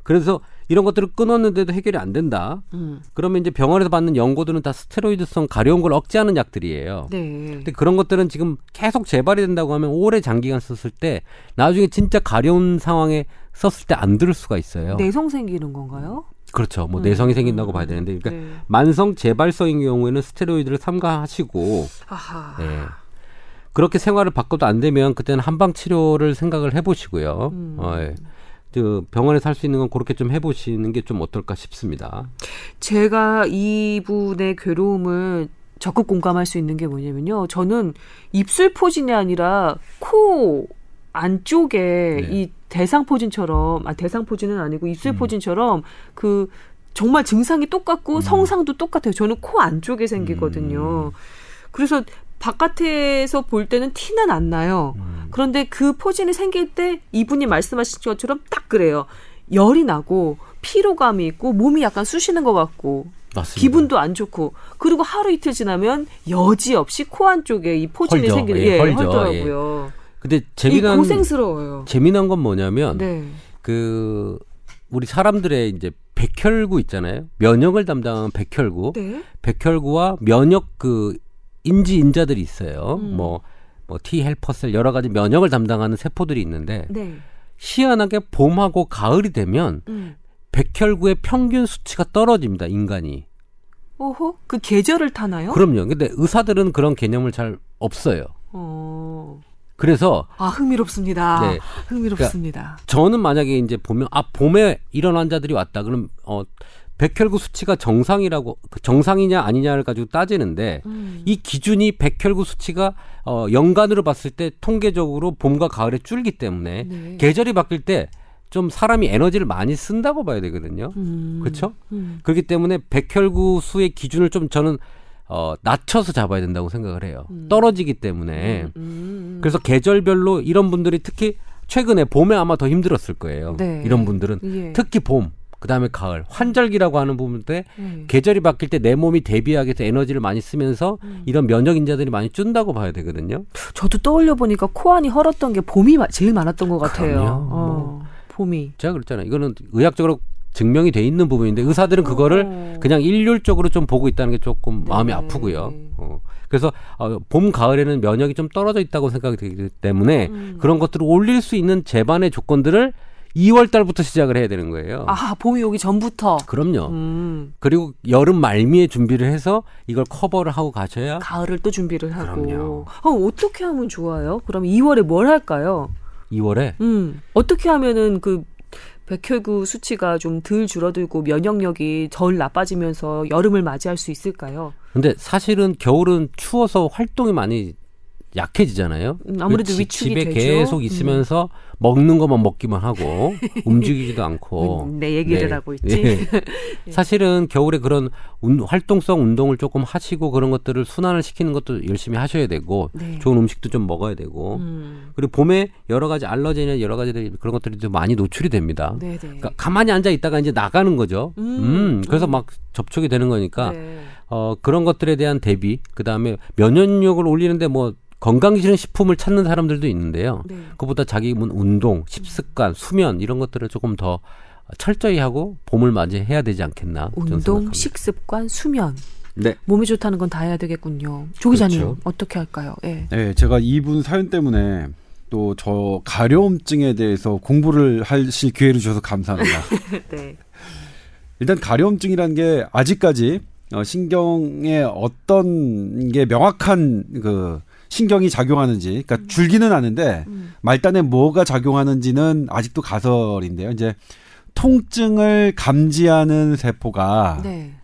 Speaker 3: 그래서 이런 것들을 끊었는데도 해결이 안 된다. 음. 그러면 이제 병원에서 받는 연고들은 다 스테로이드성 가려운 걸 억제하는 약들이에요.
Speaker 1: 네.
Speaker 3: 근데 그런 것들은 지금 계속 재발이 된다고 하면 오래 장기간 썼을 때 나중에 진짜 가려운 상황에 썼을 때 안 들을 수가 있어요.
Speaker 1: 내성 생기는 건가요?
Speaker 3: 그렇죠. 뭐 음. 내성이 생긴다고 봐야 되는데, 그러니까 네. 만성 재발성인 경우에는 스테로이드를 삼가하시고,
Speaker 1: 아하.
Speaker 3: 네. 그렇게 생활을 바꿔도 안 되면 그때는 한방 치료를 생각을 해보시고요. 음. 어, 예. 그 병원에 살수 있는 건 그렇게 좀 해보시는 게 좀 어떨까 싶습니다.
Speaker 1: 제가 이분의 괴로움을 적극 공감할 수 있는 게 뭐냐면요. 저는 입술 포진이 아니라 코 안쪽에 네. 이 대상 포진처럼 아 대상 포진은 아니고 입술 음. 포진처럼 그 정말 증상이 똑같고 음. 성상도 똑같아요. 저는 코 안쪽에 생기거든요. 음. 그래서 바깥에서 볼 때는 티는 안 나요. 음. 그런데 그 포진이 생길 때 이분이 말씀하신 것처럼 딱 그래요. 열이 나고 피로감이 있고 몸이 약간 쑤시는 것 같고 맞습니다. 기분도 안 좋고 그리고 하루 이틀 지나면 여지없이 코 안쪽에 이 포진이 생기는 예, 예, 헐더라고요. 예.
Speaker 3: 근데 재미난
Speaker 1: 고생스러워요.
Speaker 3: 재미난 건 뭐냐면 네. 그 우리 사람들의 이제 백혈구 있잖아요. 면역을 담당한 백혈구. 네. 백혈구와 면역 그 인지 인자들이 있어요. 음. 뭐 뭐 T 헬퍼셀 여러 가지 면역을 담당하는 세포들이 있는데
Speaker 1: 네.
Speaker 3: 희한하게 봄하고 가을이 되면
Speaker 1: 음.
Speaker 3: 백혈구의 평균 수치가 떨어집니다. 인간이.
Speaker 1: 오호. 그 계절을 타나요?
Speaker 3: 그럼요. 근데 의사들은 그런 개념을 잘 없어요.
Speaker 1: 어.
Speaker 3: 그래서
Speaker 1: 아, 흥미롭습니다.
Speaker 3: 네.
Speaker 1: 흥미롭습니다.
Speaker 3: 저는 만약에 이제 보면 아 봄에 이런 환자들이 왔다 그럼 어 백혈구 수치가 정상이라고 그 정상이냐 아니냐를 가지고 따지는데
Speaker 1: 음.
Speaker 3: 이 기준이 백혈구 수치가 어 연간으로 봤을 때 통계적으로 봄과 가을에 줄기 때문에
Speaker 1: 네.
Speaker 3: 계절이 바뀔 때 좀 사람이 에너지를 많이 쓴다고 봐야 되거든요.
Speaker 1: 음.
Speaker 3: 그렇죠?
Speaker 1: 음.
Speaker 3: 그렇기 때문에 백혈구 수의 기준을 좀 저는 어 낮춰서 잡아야 된다고 생각을 해요.
Speaker 1: 음.
Speaker 3: 떨어지기 때문에
Speaker 1: 음, 음.
Speaker 3: 그래서 계절별로 이런 분들이 특히 최근에 봄에 아마 더 힘들었을 거예요.
Speaker 1: 네.
Speaker 3: 이런 분들은
Speaker 1: 예.
Speaker 3: 특히 봄, 그다음에 가을, 환절기라고 하는 부분 때
Speaker 1: 네.
Speaker 3: 계절이 바뀔 때 내 몸이 대비하기 위해서 에너지를 많이 쓰면서
Speaker 1: 음.
Speaker 3: 이런 면역 인자들이 많이 준다고 봐야 되거든요.
Speaker 1: 저도 떠올려 보니까 코 안이 헐었던 게 봄이 마- 제일 많았던 것
Speaker 3: 같아요.
Speaker 1: 어, 봄이.
Speaker 3: 제가 그랬잖아요. 이거는 의학적으로 증명이 돼 있는 부분인데 의사들은 그거를
Speaker 1: 어.
Speaker 3: 그냥 일률적으로 좀 보고 있다는 게 조금
Speaker 1: 네.
Speaker 3: 마음이 아프고요. 어. 그래서 어, 봄, 가을에는 면역이 좀 떨어져 있다고 생각이 되기 때문에
Speaker 1: 음.
Speaker 3: 그런 것들을 올릴 수 있는 제반의 조건들을 2월 달부터 시작을 해야 되는 거예요.
Speaker 1: 아, 봄이 오기 전부터.
Speaker 3: 그럼요.
Speaker 1: 음.
Speaker 3: 그리고 여름 말미에 준비를 해서 이걸 커버를 하고 가셔야
Speaker 1: 가을을 또 준비를 하고.
Speaker 3: 그럼요.
Speaker 1: 어, 어떻게 하면 좋아요? 그럼 2월에 뭘 할까요?
Speaker 3: 2월에
Speaker 1: 음. 어떻게 하면은 그 백혈구 수치가 좀 덜 줄어들고 면역력이 덜 나빠지면서 여름을 맞이할 수 있을까요?
Speaker 3: 근데 사실은 겨울은 추워서 활동이 많이 약해지잖아요.
Speaker 1: 음, 아무래도
Speaker 3: 지-
Speaker 1: 위축이
Speaker 3: 집에
Speaker 1: 되죠.
Speaker 3: 계속 있으면서 먹는 것만 먹기만 하고 움직이지도 않고
Speaker 1: 음, 내 얘기를
Speaker 3: 네.
Speaker 1: 하고 있지.
Speaker 3: 예. 사실은 겨울에 그런 운- 활동성 운동을 조금 하시고 그런 것들을 순환을 시키는 것도 열심히 하셔야 되고
Speaker 1: 네.
Speaker 3: 좋은 음식도 좀 먹어야 되고
Speaker 1: 음.
Speaker 3: 그리고 봄에 여러 가지 알러지나 여러 가지 그런 것들이 좀 많이 노출이 됩니다.
Speaker 1: 네네.
Speaker 3: 그러니까 가만히 앉아 있다가 이제 나가는 거죠.
Speaker 1: 음.
Speaker 3: 음, 그래서 막 접촉이 되는 거니까
Speaker 1: 네.
Speaker 3: 어 그런 것들에 대한 대비 그 다음에 면역력을 올리는데 뭐 건강기능 식품을 찾는 사람들도 있는데요.
Speaker 1: 네.
Speaker 3: 그보다 자기 문 운동, 식습관, 수면 이런 것들을 조금 더 철저히 하고 봄을 맞이해야 되지 않겠나
Speaker 1: 운동. 식습관, 수면.
Speaker 3: 네.
Speaker 1: 몸에 좋다는 건 다 해야 되겠군요. 조 기자님
Speaker 3: 그렇죠.
Speaker 1: 어떻게 할까요? 예.
Speaker 2: 네, 제가 이분 사연 때문에 또 저 가려움증에 대해서 공부를 하실 기회를 주셔서 감사합니다.
Speaker 1: 네.
Speaker 2: 일단 가려움증이라는 게 아직까지 어, 신경에 어떤 게 명확한 그 신경이 작용하는지, 그러니까 줄기는 아는데
Speaker 1: 음.
Speaker 2: 말단에 뭐가 작용하는지는 아직도 가설인데요. 이제 통증을 감지하는 세포가
Speaker 1: 네.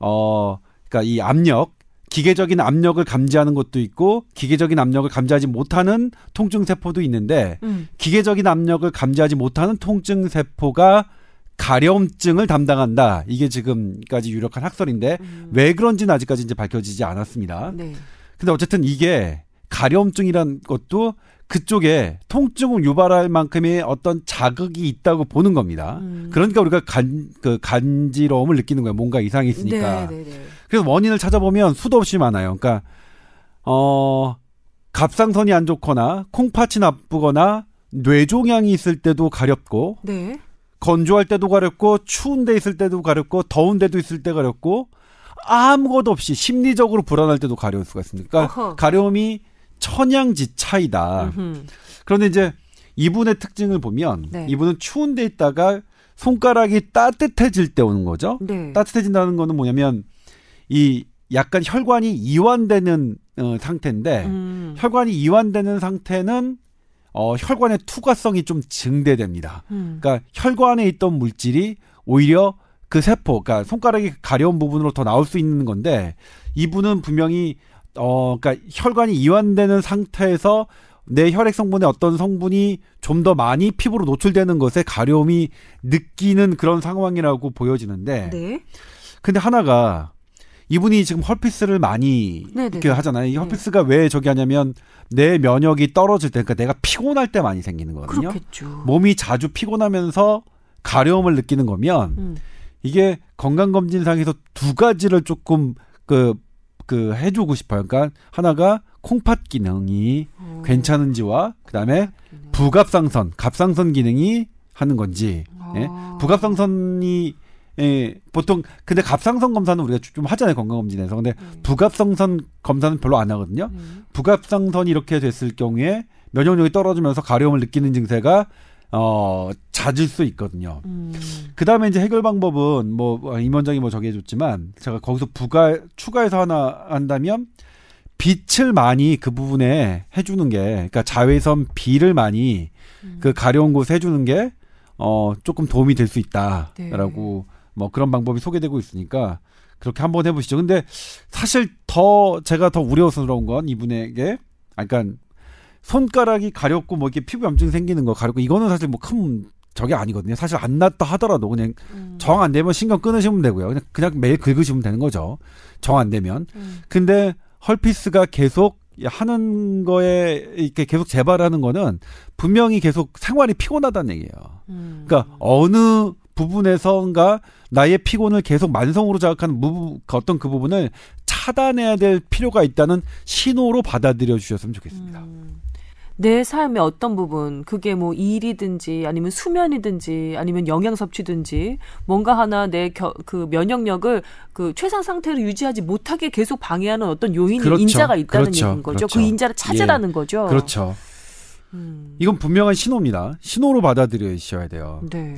Speaker 2: 어, 그러니까 이 압력, 기계적인 압력을 감지하는 것도 있고 기계적인 압력을 감지하지 못하는 통증 세포도 있는데
Speaker 1: 음.
Speaker 2: 기계적인 압력을 감지하지 못하는 통증 세포가 가려움증을 담당한다. 이게 지금까지 유력한 학설인데
Speaker 1: 음.
Speaker 2: 왜 그런지는 아직까지 이제 밝혀지지 않았습니다.
Speaker 1: 네.
Speaker 2: 근데 어쨌든 이게 가려움증이란 것도 그쪽에 통증을 유발할 만큼의 어떤 자극이 있다고 보는 겁니다.
Speaker 1: 음.
Speaker 2: 그러니까 우리가 간, 그 간지러움을 느끼는 거예요. 뭔가 이상이 있으니까.
Speaker 1: 네, 네, 네.
Speaker 2: 그래서 원인을 찾아보면 수도 없이 많아요. 그러니까 어 갑상선이 안 좋거나 콩팥이 나쁘거나 뇌종양이 있을 때도 가렵고
Speaker 1: 네.
Speaker 2: 건조할 때도 가렵고 추운 데 있을 때도 가렵고 더운 데도 있을 때 가렵고 아무것도 없이 심리적으로 불안할 때도 가려울 수가 있습니다. 그러니까
Speaker 1: 어허.
Speaker 2: 가려움이 천양지 차이다.
Speaker 1: 음흠.
Speaker 2: 그런데 이제 이분의 특징을 보면
Speaker 1: 네.
Speaker 2: 이분은 추운 데 있다가 손가락이 따뜻해질 때 오는 거죠.
Speaker 1: 네.
Speaker 2: 따뜻해진다는 거는 뭐냐면 이 약간 혈관이 이완되는 어, 상태인데
Speaker 1: 음.
Speaker 2: 혈관이 이완되는 상태는 어, 혈관의 투과성이 좀 증대됩니다.
Speaker 1: 음.
Speaker 2: 그러니까 혈관에 있던 물질이 오히려 그 세포, 그러니까 손가락이 가려운 부분으로 더 나올 수 있는 건데 이분은 분명히 어, 그러니까 혈관이 이완되는 상태에서 내 혈액 성분의 어떤 성분이 좀 더 많이 피부로 노출되는 것에 가려움이 느끼는 그런 상황이라고 보여지는데
Speaker 1: 네.
Speaker 2: 근데 하나가 이분이 지금 헐피스를 많이
Speaker 1: 네네.
Speaker 2: 이렇게 하잖아요. 이 헐피스가 왜 저기 하냐면 내 면역이 떨어질 때, 그러니까 내가 피곤할 때 많이 생기는 거거든요.
Speaker 1: 그렇겠죠.
Speaker 2: 몸이 자주 피곤하면서 가려움을 느끼는 거면
Speaker 1: 음.
Speaker 2: 이게 건강검진상에서 두 가지를 조금 그, 그 해주고 싶어요. 그러니까 하나가 콩팥 기능이
Speaker 1: 어.
Speaker 2: 괜찮은지와 그 다음에 부갑상선, 갑상선 기능이 하는 건지, 예?
Speaker 1: 아.
Speaker 2: 부갑상선이 예, 보통 근데 갑상선 검사는 우리가 좀 하잖아요 건강검진에서 근데
Speaker 1: 음.
Speaker 2: 부갑상선 검사는 별로 안 하거든요.
Speaker 1: 음.
Speaker 2: 부갑상선이 이렇게 됐을 경우에 면역력이 떨어지면서 가려움을 느끼는 증세가 어 잦을 수 있거든요.
Speaker 1: 음.
Speaker 2: 그 다음에 이제 해결 방법은 뭐 임원장이 뭐 저기 해줬지만 제가 거기서 부가 추가해서 하나 한다면 빛을 많이 그 부분에 해주는 게 그러니까 자외선 B를 많이
Speaker 1: 음.
Speaker 2: 그 가려운 곳에 해주는 게 어 조금 도움이 될 수 있다라고
Speaker 1: 네.
Speaker 2: 뭐 그런 방법이 소개되고 있으니까 그렇게 한번 해보시죠. 근데 사실 더 제가 더 우려스러운 건 이분에게 아, 그러니까 손가락이 가렵고 뭐 이렇게 피부 염증 생기는 거 가렵고 이거는 사실 뭐 큰 저게 아니거든요. 사실 안 났다 하더라도 그냥
Speaker 1: 음.
Speaker 2: 정안 되면 신경 끊으시면 되고요. 그냥 그냥 매일 긁으시면 되는 거죠. 정 안 되면.
Speaker 1: 음.
Speaker 2: 근데 헐피스가 계속 하는 거에 이렇게 계속 재발하는 거는 분명히 계속 생활이 피곤하다는 얘기예요.
Speaker 1: 음.
Speaker 2: 그러니까 어느 부분에선가 나의 피곤을 계속 만성으로 자극하는 무, 어떤 그 부분을 차단해야 될 필요가 있다는 신호로 받아들여 주셨으면 좋겠습니다.
Speaker 1: 음. 내 삶의 어떤 부분, 그게 뭐 일이든지 아니면 수면이든지 아니면 영양 섭취든지 뭔가 하나 내 그 면역력을 그 최상 상태로 유지하지 못하게 계속 방해하는 어떤 요인이
Speaker 2: 그렇죠.
Speaker 1: 인자가 있다는
Speaker 2: 그렇죠.
Speaker 1: 얘기인 거죠.
Speaker 2: 그렇죠.
Speaker 1: 그 인자를 찾으라는 거죠.
Speaker 2: 그렇죠.
Speaker 1: 음.
Speaker 2: 이건 분명한 신호입니다. 신호로 받아들여셔야 돼요.
Speaker 1: 네.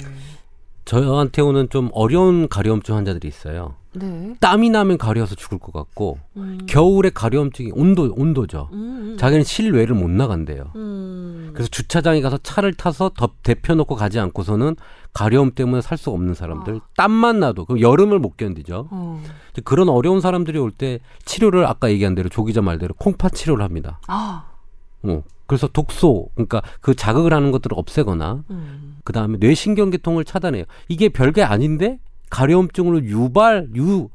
Speaker 3: 저한테 오는 좀 어려운 가려움증 환자들이 있어요.
Speaker 1: 네.
Speaker 3: 땀이 나면 가려워서 죽을 것 같고
Speaker 1: 음.
Speaker 3: 겨울에 가려움증이 온도 온도죠.
Speaker 1: 음.
Speaker 3: 자기는 실외를 못 나간대요.
Speaker 1: 음.
Speaker 3: 그래서 주차장에 가서 차를 타서 덮 대펴놓고 가지 않고서는 가려움 때문에 살 수가 없는 사람들
Speaker 1: 아.
Speaker 3: 땀만 나도 그 여름을 못 견디죠.
Speaker 1: 어.
Speaker 3: 그런 어려운 사람들이 올 때 치료를 아까 얘기한 대로 조 기자 말대로 콩팥 치료를 합니다.
Speaker 1: 아.
Speaker 3: 어. 그래서 독소 그러니까 그 자극을 하는 것들을 없애거나
Speaker 1: 음.
Speaker 3: 그 다음에 뇌신경계통을 차단해요. 이게 별게 아닌데 가려움증으로 유발 유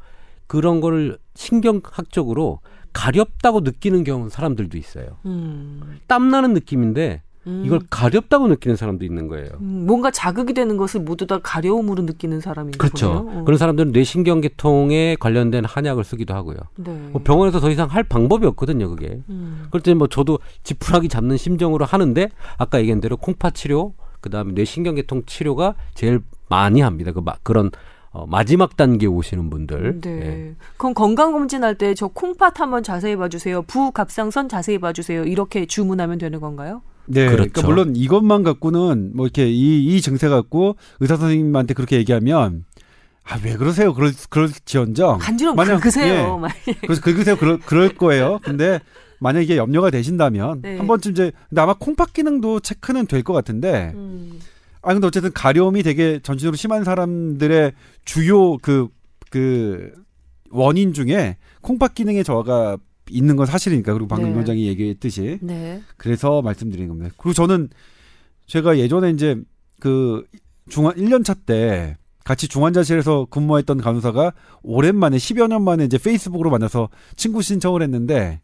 Speaker 3: 그런 거를 신경학적으로 가렵다고 느끼는 경우 사람들도 있어요.
Speaker 1: 음.
Speaker 3: 땀 나는 느낌인데
Speaker 1: 음.
Speaker 3: 이걸 가렵다고 느끼는 사람도 있는 거예요.
Speaker 1: 음, 뭔가 자극이 되는 것을 모두 다 가려움으로 느끼는 사람인
Speaker 3: 그렇죠.
Speaker 1: 거네요. 어.
Speaker 3: 그런 사람들은 뇌신경계통에 관련된 한약을 쓰기도 하고요.
Speaker 1: 네.
Speaker 3: 뭐 병원에서 더 이상 할 방법이 없거든요, 그게.
Speaker 1: 음.
Speaker 3: 그럴 때뭐 저도 지푸라기 잡는 심정으로 하는데 아까 얘기한 대로 콩팥 치료, 그다음에 뇌신경계통 치료가 제일 많이 합니다. 그 마, 그런 어, 마지막 단계 오시는 분들.
Speaker 1: 네.
Speaker 3: 예.
Speaker 1: 그럼 건강검진할 때 저 콩팥 한번 자세히 봐주세요. 부갑상선 자세히 봐주세요. 이렇게 주문하면 되는 건가요?
Speaker 2: 네.
Speaker 3: 그렇죠.
Speaker 2: 그러니까 물론 이것만 갖고는 뭐 이렇게 이, 이 증세 갖고 의사 선생님한테 그렇게 얘기하면 아, 왜 그러세요? 그럴, 그럴지언정.
Speaker 1: 간지럼
Speaker 2: 만약-
Speaker 1: 긁으세요.
Speaker 2: 예. 그래서 긁으세요. 그럴, 그럴 거예요. 근데 만약 이게 염려가 되신다면
Speaker 1: 네.
Speaker 2: 한 번쯤 이제 근데 아마 콩팥 기능도 체크는 될 것 같은데
Speaker 1: 음.
Speaker 2: 아 근데 어쨌든 가려움이 되게 전체적으로 심한 사람들의 주요 그그 원인 중에 콩팥 기능의 저하가 있는 건 사실이니까 그리고 방금
Speaker 1: 네.
Speaker 2: 위원장이 얘기했듯이
Speaker 1: 네.
Speaker 2: 그래서 말씀드리는 겁니다. 그리고 저는 제가 예전에 이제 그 중환 1년 차 때 같이 중환자실에서 근무했던 간호사가 오랜만에 10여 년 만에 이제 페이스북으로 만나서 친구 신청을 했는데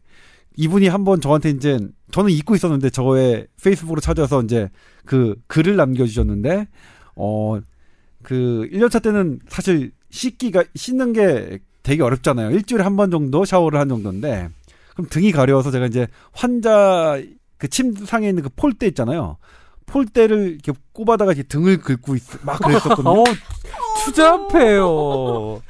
Speaker 2: 이분이 한번 저한테 이제 저는 잊고 있었는데 저의 페이스북으로 찾아서 이제 그 글을 남겨주셨는데 어 그 1년 차 때는 사실 씻기가 씻는 게 되게 어렵잖아요. 일주일에 한 번 정도 샤워를 한 정도인데 그럼 등이 가려워서 제가 이제 환자 그 침상에 있는 그 폴대 있잖아요. 폴대를 이렇게 꼽아다가 이렇게 등을 긁고 있, 막 그랬었거든요.
Speaker 3: 어, 추잡해요.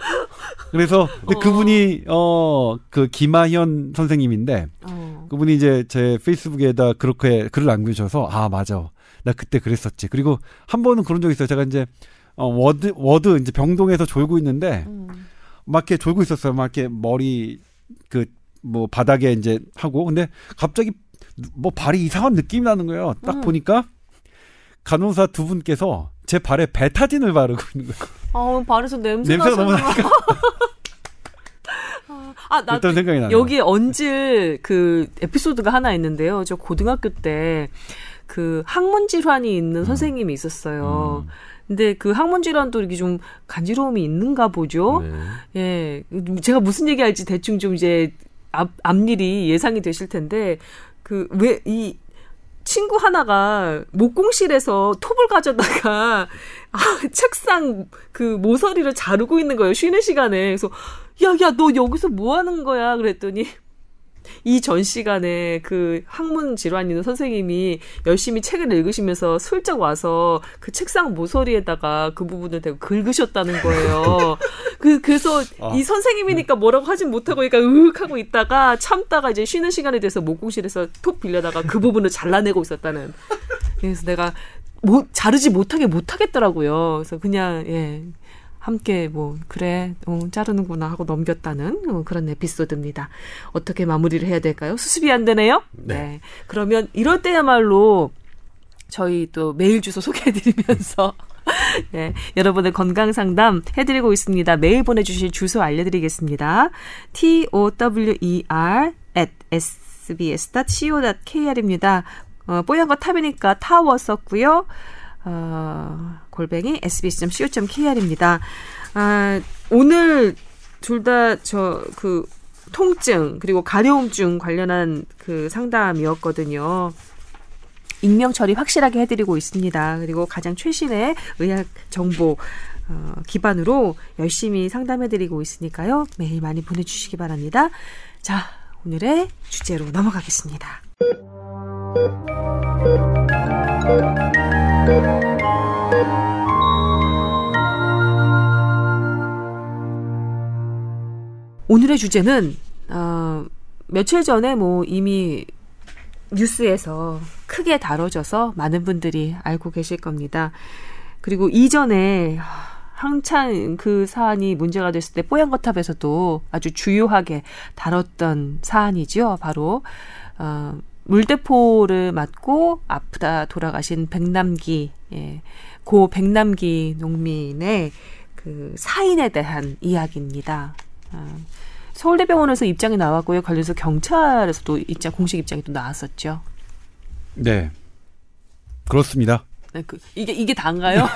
Speaker 2: 그래서 근데 그분이 어 그 김하현 선생님인데
Speaker 1: 어.
Speaker 2: 그분이 이제 제 페이스북에다 그렇게 글을 남겨주셔서 아 맞아 나 그때 그랬었지. 그리고 한 번은 그런 적 있어요. 제가 이제 어 워드 워드 이제 병동에서 졸고 있는데
Speaker 1: 음.
Speaker 2: 막 이렇게 졸고 있었어요. 막 이렇게 머리 그 뭐 바닥에 이제 하고 근데 갑자기 뭐 발이 이상한 느낌이 나는 거예요. 딱
Speaker 1: 음.
Speaker 2: 보니까 간호사 두 분께서 제 발에 베타딘을 바르고 있는 거예요.
Speaker 1: 아, 발에서 냄새
Speaker 2: 냄새가 너무. 나니까
Speaker 1: 아, 나
Speaker 2: 그랬던 생각이 나요.
Speaker 1: 여기 얹을 그 에피소드가 하나 있는데요. 저 고등학교 때그 학문 질환이 있는 선생님이 있었어요.
Speaker 3: 음.
Speaker 1: 근데 그 학문 질환도 이렇게 좀 간지러움이 있는가 보죠.
Speaker 3: 네.
Speaker 1: 예. 제가 무슨 얘기 할지 대충 좀 이제 앞, 앞일이 예상이 되실 텐데, 그, 왜, 이, 친구 하나가 목공실에서 톱을 가져다가, 아, 책상 그 모서리를 자르고 있는 거예요. 쉬는 시간에. 그래서, 야, 야, 너 여기서 뭐 하는 거야? 그랬더니, 이 전 시간에 그 학문 질환 있는 선생님이 열심히 책을 읽으시면서 슬쩍 와서 그 책상 모서리에다가 그 부분을 대고 긁으셨다는 거예요. 그, 그래서 아. 이 선생님이니까 뭐라고 하진 못하고 그러니까 으윽 하고 있다가 참다가 이제 쉬는 시간에 대해서 목공실에서 톡 빌려다가 그 부분을 잘라내고 있었다는. 그래서 내가 못, 자르지 못하게 못하겠더라고요. 그래서 그냥, 예. 함께 뭐 그래 어, 자르는구나 하고 넘겼다는 어, 그런 에피소드입니다. 어떻게 마무리를 해야 될까요? 수습이 안 되네요. 네. 네. 그러면 이럴 때야말로 저희 또 메일 주소 소개해드리면서 네, 여러분의 건강 상담 해드리고 있습니다. 메일 보내주실 주소 알려드리겠습니다. t o w e r at sbs.co.kr입니다. 어, 뽀얀 거 탑이니까 타워 썼고요. 어, 골뱅이 sbs.co.kr입니다. 아, 오늘 둘 다 저 그 통증 그리고 가려움증 관련한 그 상담이었거든요. 익명 처리 확실하게 해드리고 있습니다. 그리고 가장 최신의 의학 정보 어, 기반으로 열심히 상담해드리고 있으니까요. 매일 많이 보내주시기 바랍니다. 자, 오늘의 주제로 넘어가겠습니다. 오늘의 주제는 어, 며칠 전에 뭐 이미 뉴스에서 크게 다뤄져서 많은 분들이 알고 계실 겁니다. 그리고 이전에 한창 그 사안이 문제가 됐을 때 뽀얀거탑에서도 아주 주요하게 다뤘던 사안이죠. 바로 어, 물대포를 맞고 아프다 돌아가신 백남기 예, 고 백남기 농민의 그 사인에 대한 이야기입니다. 어, 서울대병원에서 입장이 나왔고요. 관련해서 경찰에서도 입장 공식 입장이 또 나왔었죠.
Speaker 2: 네, 그렇습니다.
Speaker 1: 네, 그, 이게 이게 단가요?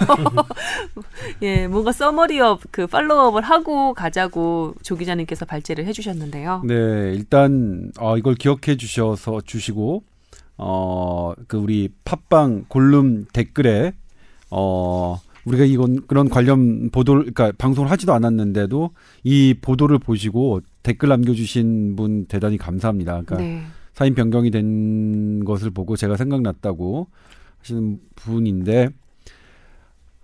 Speaker 1: 예, 뭔가 서머리업 그 팔로우업을 하고 가자고 조 기자님께서 발제를 해주셨는데요.
Speaker 2: 네, 일단 어, 이걸 기억해 주셔서 주시고 어 그 우리 팟빵 골룸 댓글에 어 우리가 이건 그런 관련 보도를 그러니까 방송을 하지도 않았는데도 이 보도를 보시고 댓글 남겨주신 분 대단히 감사합니다. 그러니까 네. 사인 변경이 된 것을 보고 제가 생각났다고 하시는 분인데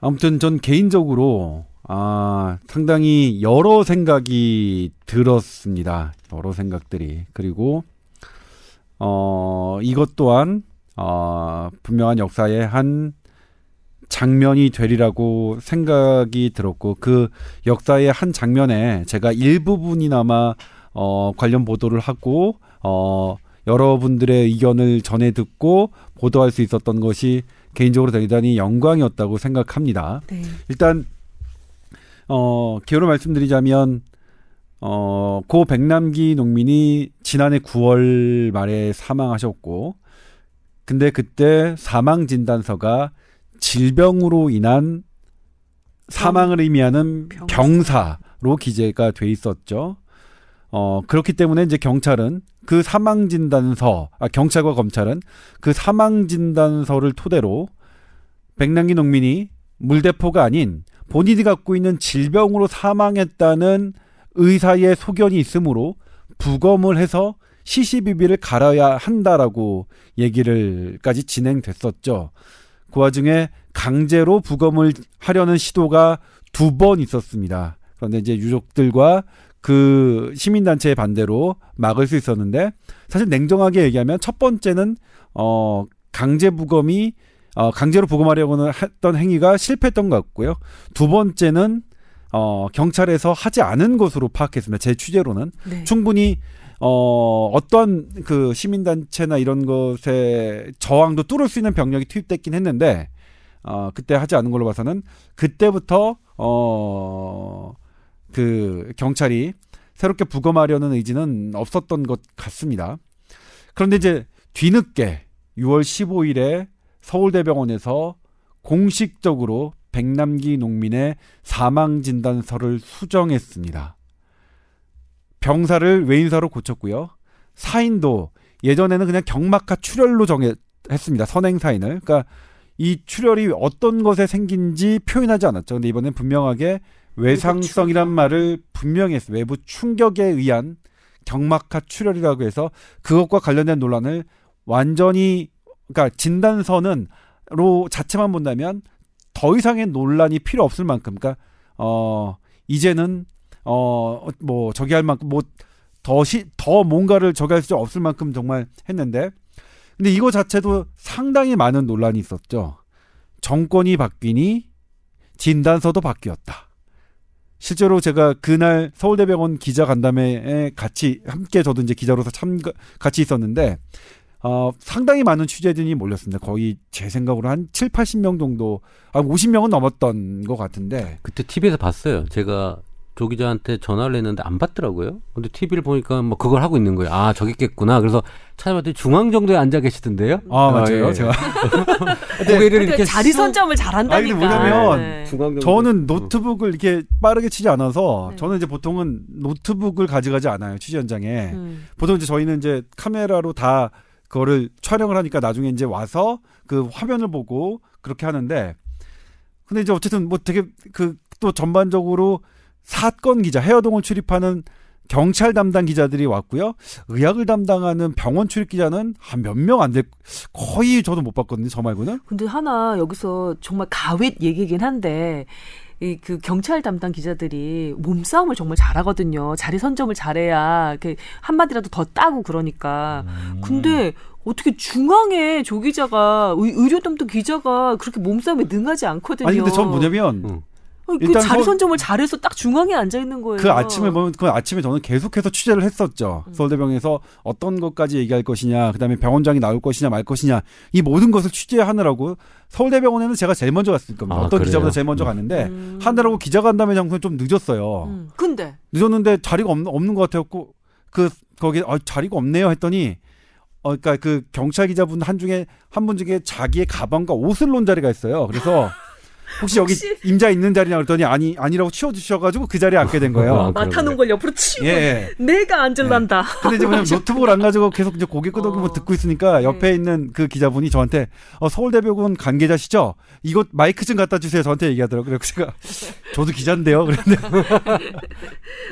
Speaker 2: 아무튼 전 개인적으로 아 상당히 여러 생각이 들었습니다. 여러 생각들이 그리고 어 이것 또한 어 분명한 역사의 한 장면이 되리라고 생각이 들었고 그 역사의 한 장면에 제가 일부분이나마 어 관련 보도를 하고 어 여러분들의 의견을 전해 듣고 보도할 수 있었던 것이 개인적으로 대단히 영광이었다고 생각합니다. 네. 일단 어 기호로 말씀드리자면 어, 고 백남기 농민이 지난해 9월 말에 사망하셨고, 근데 그때 사망 진단서가 질병으로 인한 사망을 의미하는 병사로 기재가 돼 있었죠. 어, 그렇기 때문에 이제 경찰은 그 사망 진단서, 아, 경찰과 검찰은 그 사망 진단서를 토대로 백남기 농민이 물대포가 아닌 본인이 갖고 있는 질병으로 사망했다는 의사의 소견이 있으므로 부검을 해서 시시비비를 갈아야 한다라고 얘기를까지 진행됐었죠. 그 와중에 강제로 부검을 하려는 시도가 두 번 있었습니다. 그런데 이제 유족들과 그 시민단체의 반대로 막을 수 있었는데 사실 냉정하게 얘기하면 첫 번째는 어 강제 부검이 어 강제로 부검하려고는 했던 행위가 실패했던 것 같고요. 두 번째는 어 경찰에서 하지 않은 것으로 파악했습니다. 제 취재로는 네. 충분히 어 어떤 그 시민단체나 이런 것에 저항도 뚫을 수 있는 병력이 투입됐긴 했는데 어 그때 하지 않은 걸로 봐서는 그때부터 어 그 경찰이 새롭게 부검하려는 의지는 없었던 것 같습니다. 그런데 이제 뒤늦게 6월 15일에 서울대병원에서 공식적으로 백남기 농민의 사망 진단서를 수정했습니다. 병사를 외인사로 고쳤고요. 사인도 예전에는 그냥 경막하 출혈로 정했습니다. 선행 사인을. 그러니까 이 출혈이 어떤 것에 생긴지 표현하지 않았죠. 근데 이번엔 분명하게 외상성이란 말을 분명히 했어요. 외부 충격에 의한 경막하 출혈이라고 해서 그것과 관련된 논란을 완전히 그러니까 진단서는로 자체만 본다면 더 이상의 논란이 필요 없을 만큼 그러니까 어 이제는 어 뭐 저기 할 만큼 뭐더시더 뭔가를 저기 할 수 없을 만큼 정말 했는데 근데 이거 자체도 상당히 많은 논란이 있었죠. 정권이 바뀌니 진단서도 바뀌었다. 실제로 제가 그날 서울대병원 기자 간담회에 같이 함께 저도 이제 기자로서 참가 같이 있었는데 어, 상당히 많은 취재진이 몰렸습니다. 거의 제 생각으로 한 7, 80명 정도, 아, 50명은 넘었던 것 같은데.
Speaker 3: 그때 TV에서 봤어요. 제가 조 기자한테 전화를 했는데 안 받더라고요. 근데 TV를 보니까 뭐 그걸 하고 있는 거예요. 아, 저기 있겠구나. 그래서 찾아봤더니 중앙 정도에 앉아 계시던데요.
Speaker 2: 아, 맞아요.
Speaker 3: 예.
Speaker 2: 제가.
Speaker 3: 고개를 이렇게
Speaker 1: 자리
Speaker 3: 쑥-
Speaker 1: 선점을 잘한다니까.
Speaker 2: 아니, 근데 뭐냐면
Speaker 1: 네.
Speaker 2: 저는 노트북을 이렇게 빠르게 치지 않아서
Speaker 1: 네.
Speaker 2: 저는 이제 보통은 노트북을 가져가지 않아요. 취재 현장에.
Speaker 1: 음.
Speaker 2: 보통 이제 저희는 이제 카메라로 다 그거를 촬영을 하니까 나중에 이제 와서 그 화면을 보고 그렇게 하는데 근데 이제 어쨌든 뭐 되게 그 또 전반적으로 사건 기자 해어동을 출입하는 경찰 담당 기자들이 왔고요. 의학을 담당하는 병원 출입 기자는 한 몇 명 안 될 거의 저도 못 봤거든요. 저 말고는.
Speaker 1: 근데 하나 여기서 정말 가윗 얘기긴 한데 이그 경찰 담당 기자들이 몸싸움을 정말 잘하거든요. 자리 선점을 잘해야 이렇게 한마디라도 더 따고 그러니까.
Speaker 2: 음.
Speaker 1: 근데 어떻게 중앙에 조 기자가 의, 의료 담당 기자가 그렇게 몸싸움에 능하지 않거든요.
Speaker 2: 아니 근데 전 뭐냐면
Speaker 3: 응.
Speaker 1: 아니, 그
Speaker 2: 일단
Speaker 1: 자리
Speaker 2: 서-
Speaker 1: 선점을 잘해서 딱 중앙에 앉아 있는 거예요.
Speaker 2: 그 아침에 보면 그 아침에 저는 계속해서 취재를 했었죠.
Speaker 1: 음.
Speaker 2: 서울대병에서 어떤 것까지 얘기할 것이냐, 그다음에 병원장이 나올 것이냐 말 것이냐 이 모든 것을 취재하느라고 서울대병원에는 제가 제일 먼저 갔을 겁니다.
Speaker 3: 아,
Speaker 2: 어떤
Speaker 3: 그래요?
Speaker 2: 기자보다 제일 먼저 갔는데
Speaker 1: 음.
Speaker 2: 하느라고 기자간담회 장소에 좀 늦었어요.
Speaker 1: 음. 근데
Speaker 2: 늦었는데 자리가 없는, 없는 것 같았고 그 거기 아, 자리가 없네요 했더니 어 그러니까 그 경찰 기자분 한 중에 한 분 중에 자기의 가방과 옷을 놓은 자리가 있어요. 그래서 혹시 여기
Speaker 1: 혹시-
Speaker 2: 임자 있는 자리냐 그랬더니 아니 아니라고 치워 주셔가지고 그 자리에 앉게 된 거예요.
Speaker 3: 아,
Speaker 1: 맡아놓은 걸 옆으로 치우고
Speaker 2: 예.
Speaker 1: 내가 앉을란다.
Speaker 2: 근데 이제 뭐냐면 노트북을 안 가지고 계속 이제 고개 끄덕이고
Speaker 1: 어.
Speaker 2: 듣고 있으니까 옆에 있는 그 기자분이 저한테 어, 서울대병원 관계자시죠? 이거 마이크 좀 갖다 주세요. 저한테 얘기하더라고요. 그래서 제가 저도 기자인데요. 그런데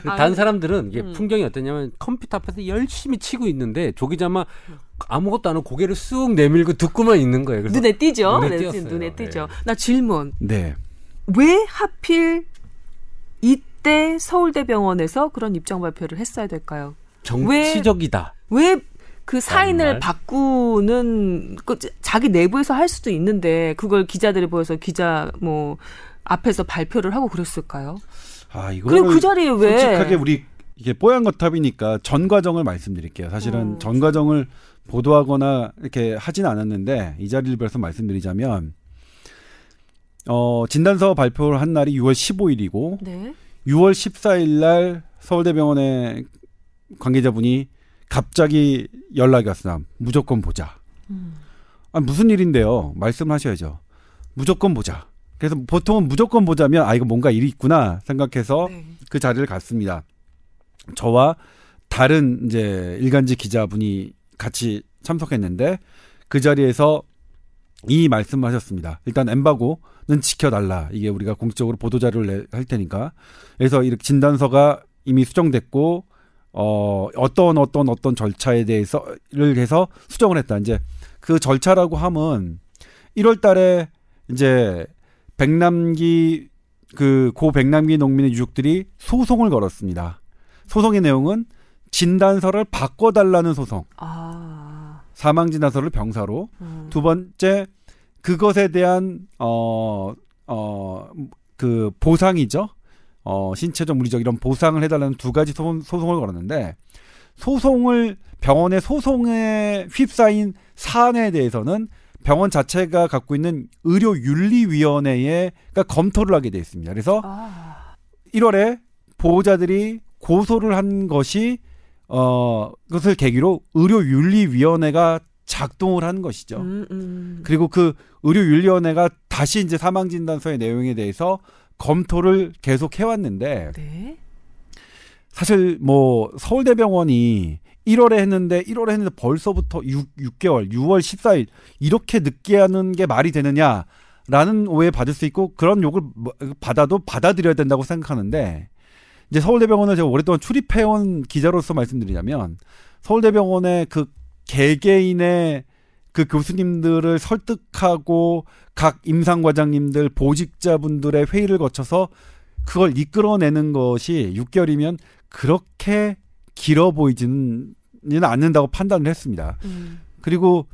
Speaker 3: 그
Speaker 1: 아,
Speaker 3: 다른 사람들은 이게
Speaker 1: 음.
Speaker 3: 풍경이 어떠냐면 컴퓨터 앞에서 열심히 치고 있는데 조 기자만 아무것도 안 하고 고개를 쑥 내밀고 듣고만 있는 거예요. 그래서
Speaker 1: 눈에 띄죠.
Speaker 3: 눈에
Speaker 1: 네,
Speaker 3: 띄었어요.
Speaker 1: 눈에 띄죠.
Speaker 3: 네.
Speaker 1: 나 질문.
Speaker 2: 네.
Speaker 1: 왜 하필 이때 서울대병원에서 그런 입장 발표를 했어야 될까요?
Speaker 3: 정치적이다.
Speaker 1: 왜그 사인을
Speaker 3: 정말?
Speaker 1: 바꾸는 그 자기 내부에서 할 수도 있는데 그걸 기자들이 보여서 기자 뭐 앞에서 발표를 하고 그랬을까요?
Speaker 2: 아
Speaker 1: 그리고
Speaker 2: 이거는
Speaker 1: 그 자리에 왜
Speaker 2: 솔직하게 우리 이게 뽀얀 거탑이니까 전 과정을 말씀드릴게요. 사실은
Speaker 1: 음.
Speaker 2: 전 과정을 보도하거나 이렇게 하진 않았는데 이 자리를 빌어서 말씀드리자면 어 진단서 발표를 한 날이 6월 15일이고
Speaker 1: 네.
Speaker 2: 6월 14일 날 서울대병원의 관계자분이 갑자기 연락이 왔어요. 무조건 보자.
Speaker 1: 음.
Speaker 2: 아, 무슨 일인데요? 말씀하셔야죠. 무조건 보자. 그래서 보통은 무조건 보자면 아 이거 뭔가 일이 있구나 생각해서
Speaker 1: 네.
Speaker 2: 그 자리를 갔습니다. 저와 다른 이제 일간지 기자분이 같이 참석했는데 그 자리에서 이 말씀하셨습니다. 일단 엠바고는 지켜달라. 이게 우리가 공식적으로 보도 자료를 내- 할 테니까. 그래서 이렇게 진단서가 이미 수정됐고 어 어떤 어떤 어떤 절차에 대해서를 해서 수정을 했다. 이제 그 절차라고 함은 1월 달에 이제 백남기 그 고 백남기 농민의 유족들이 소송을 걸었습니다. 소송의 내용은 진단서를 바꿔달라는 소송.
Speaker 1: 아.
Speaker 2: 사망 진단서를 병사로.
Speaker 1: 음.
Speaker 2: 두 번째 그것에 대한 어, 어어 그 보상이죠. 어 신체적 물리적 이런 보상을 해달라는 두 가지 소송, 소송을 걸었는데 소송을 병원의 소송에 휩싸인 사안에 대해서는 병원 자체가 갖고 있는 의료윤리위원회가 검토를 하게 돼 있습니다. 그래서
Speaker 1: 아.
Speaker 2: 1월에 보호자들이 고소를 한 것이 어 그것을 계기로 의료윤리위원회가 작동을 한 것이죠.
Speaker 1: 음, 음.
Speaker 2: 그리고 그 의료윤리위원회가 다시 이제 사망진단서의 내용에 대해서 검토를 계속 해왔는데
Speaker 1: 네.
Speaker 2: 사실 뭐 서울대병원이 1월에 했는데 1월에 했는데 벌써부터 6, 6개월 6월 14일 이렇게 늦게 하는 게 말이 되느냐라는 오해 받을 수 있고 그런 욕을 뭐- 받아도 받아들여야 된다고 생각하는데 이제 서울대병원을 제가 오랫동안 출입해온 기자로서 말씀드리자면 서울대병원의 그 개개인의 그 교수님들을 설득하고 각 임상과장님들 보직자분들의 회의를 거쳐서 그걸 이끌어내는 것이 6개월이면 그렇게 길어 보이지는 않는다고 판단을 했습니다.
Speaker 1: 음.
Speaker 2: 그리고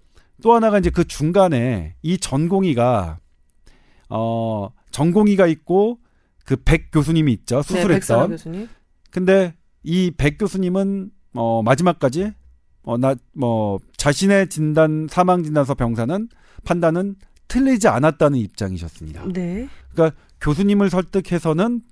Speaker 2: 또 하나가 이제 그 중간에 이 전공의가 어 전공의가 있고 그 백 교수님이 있죠
Speaker 1: 네,
Speaker 2: 수술했던
Speaker 1: 교수님.
Speaker 2: 근데 이 백 교수님은 어 마지막까지 어 나 뭐 자신의 진단 사망 진단서 병사는 판단은 틀리지 않았다는 입장이셨습니다.
Speaker 1: 네.
Speaker 2: 교수님을 설득해서는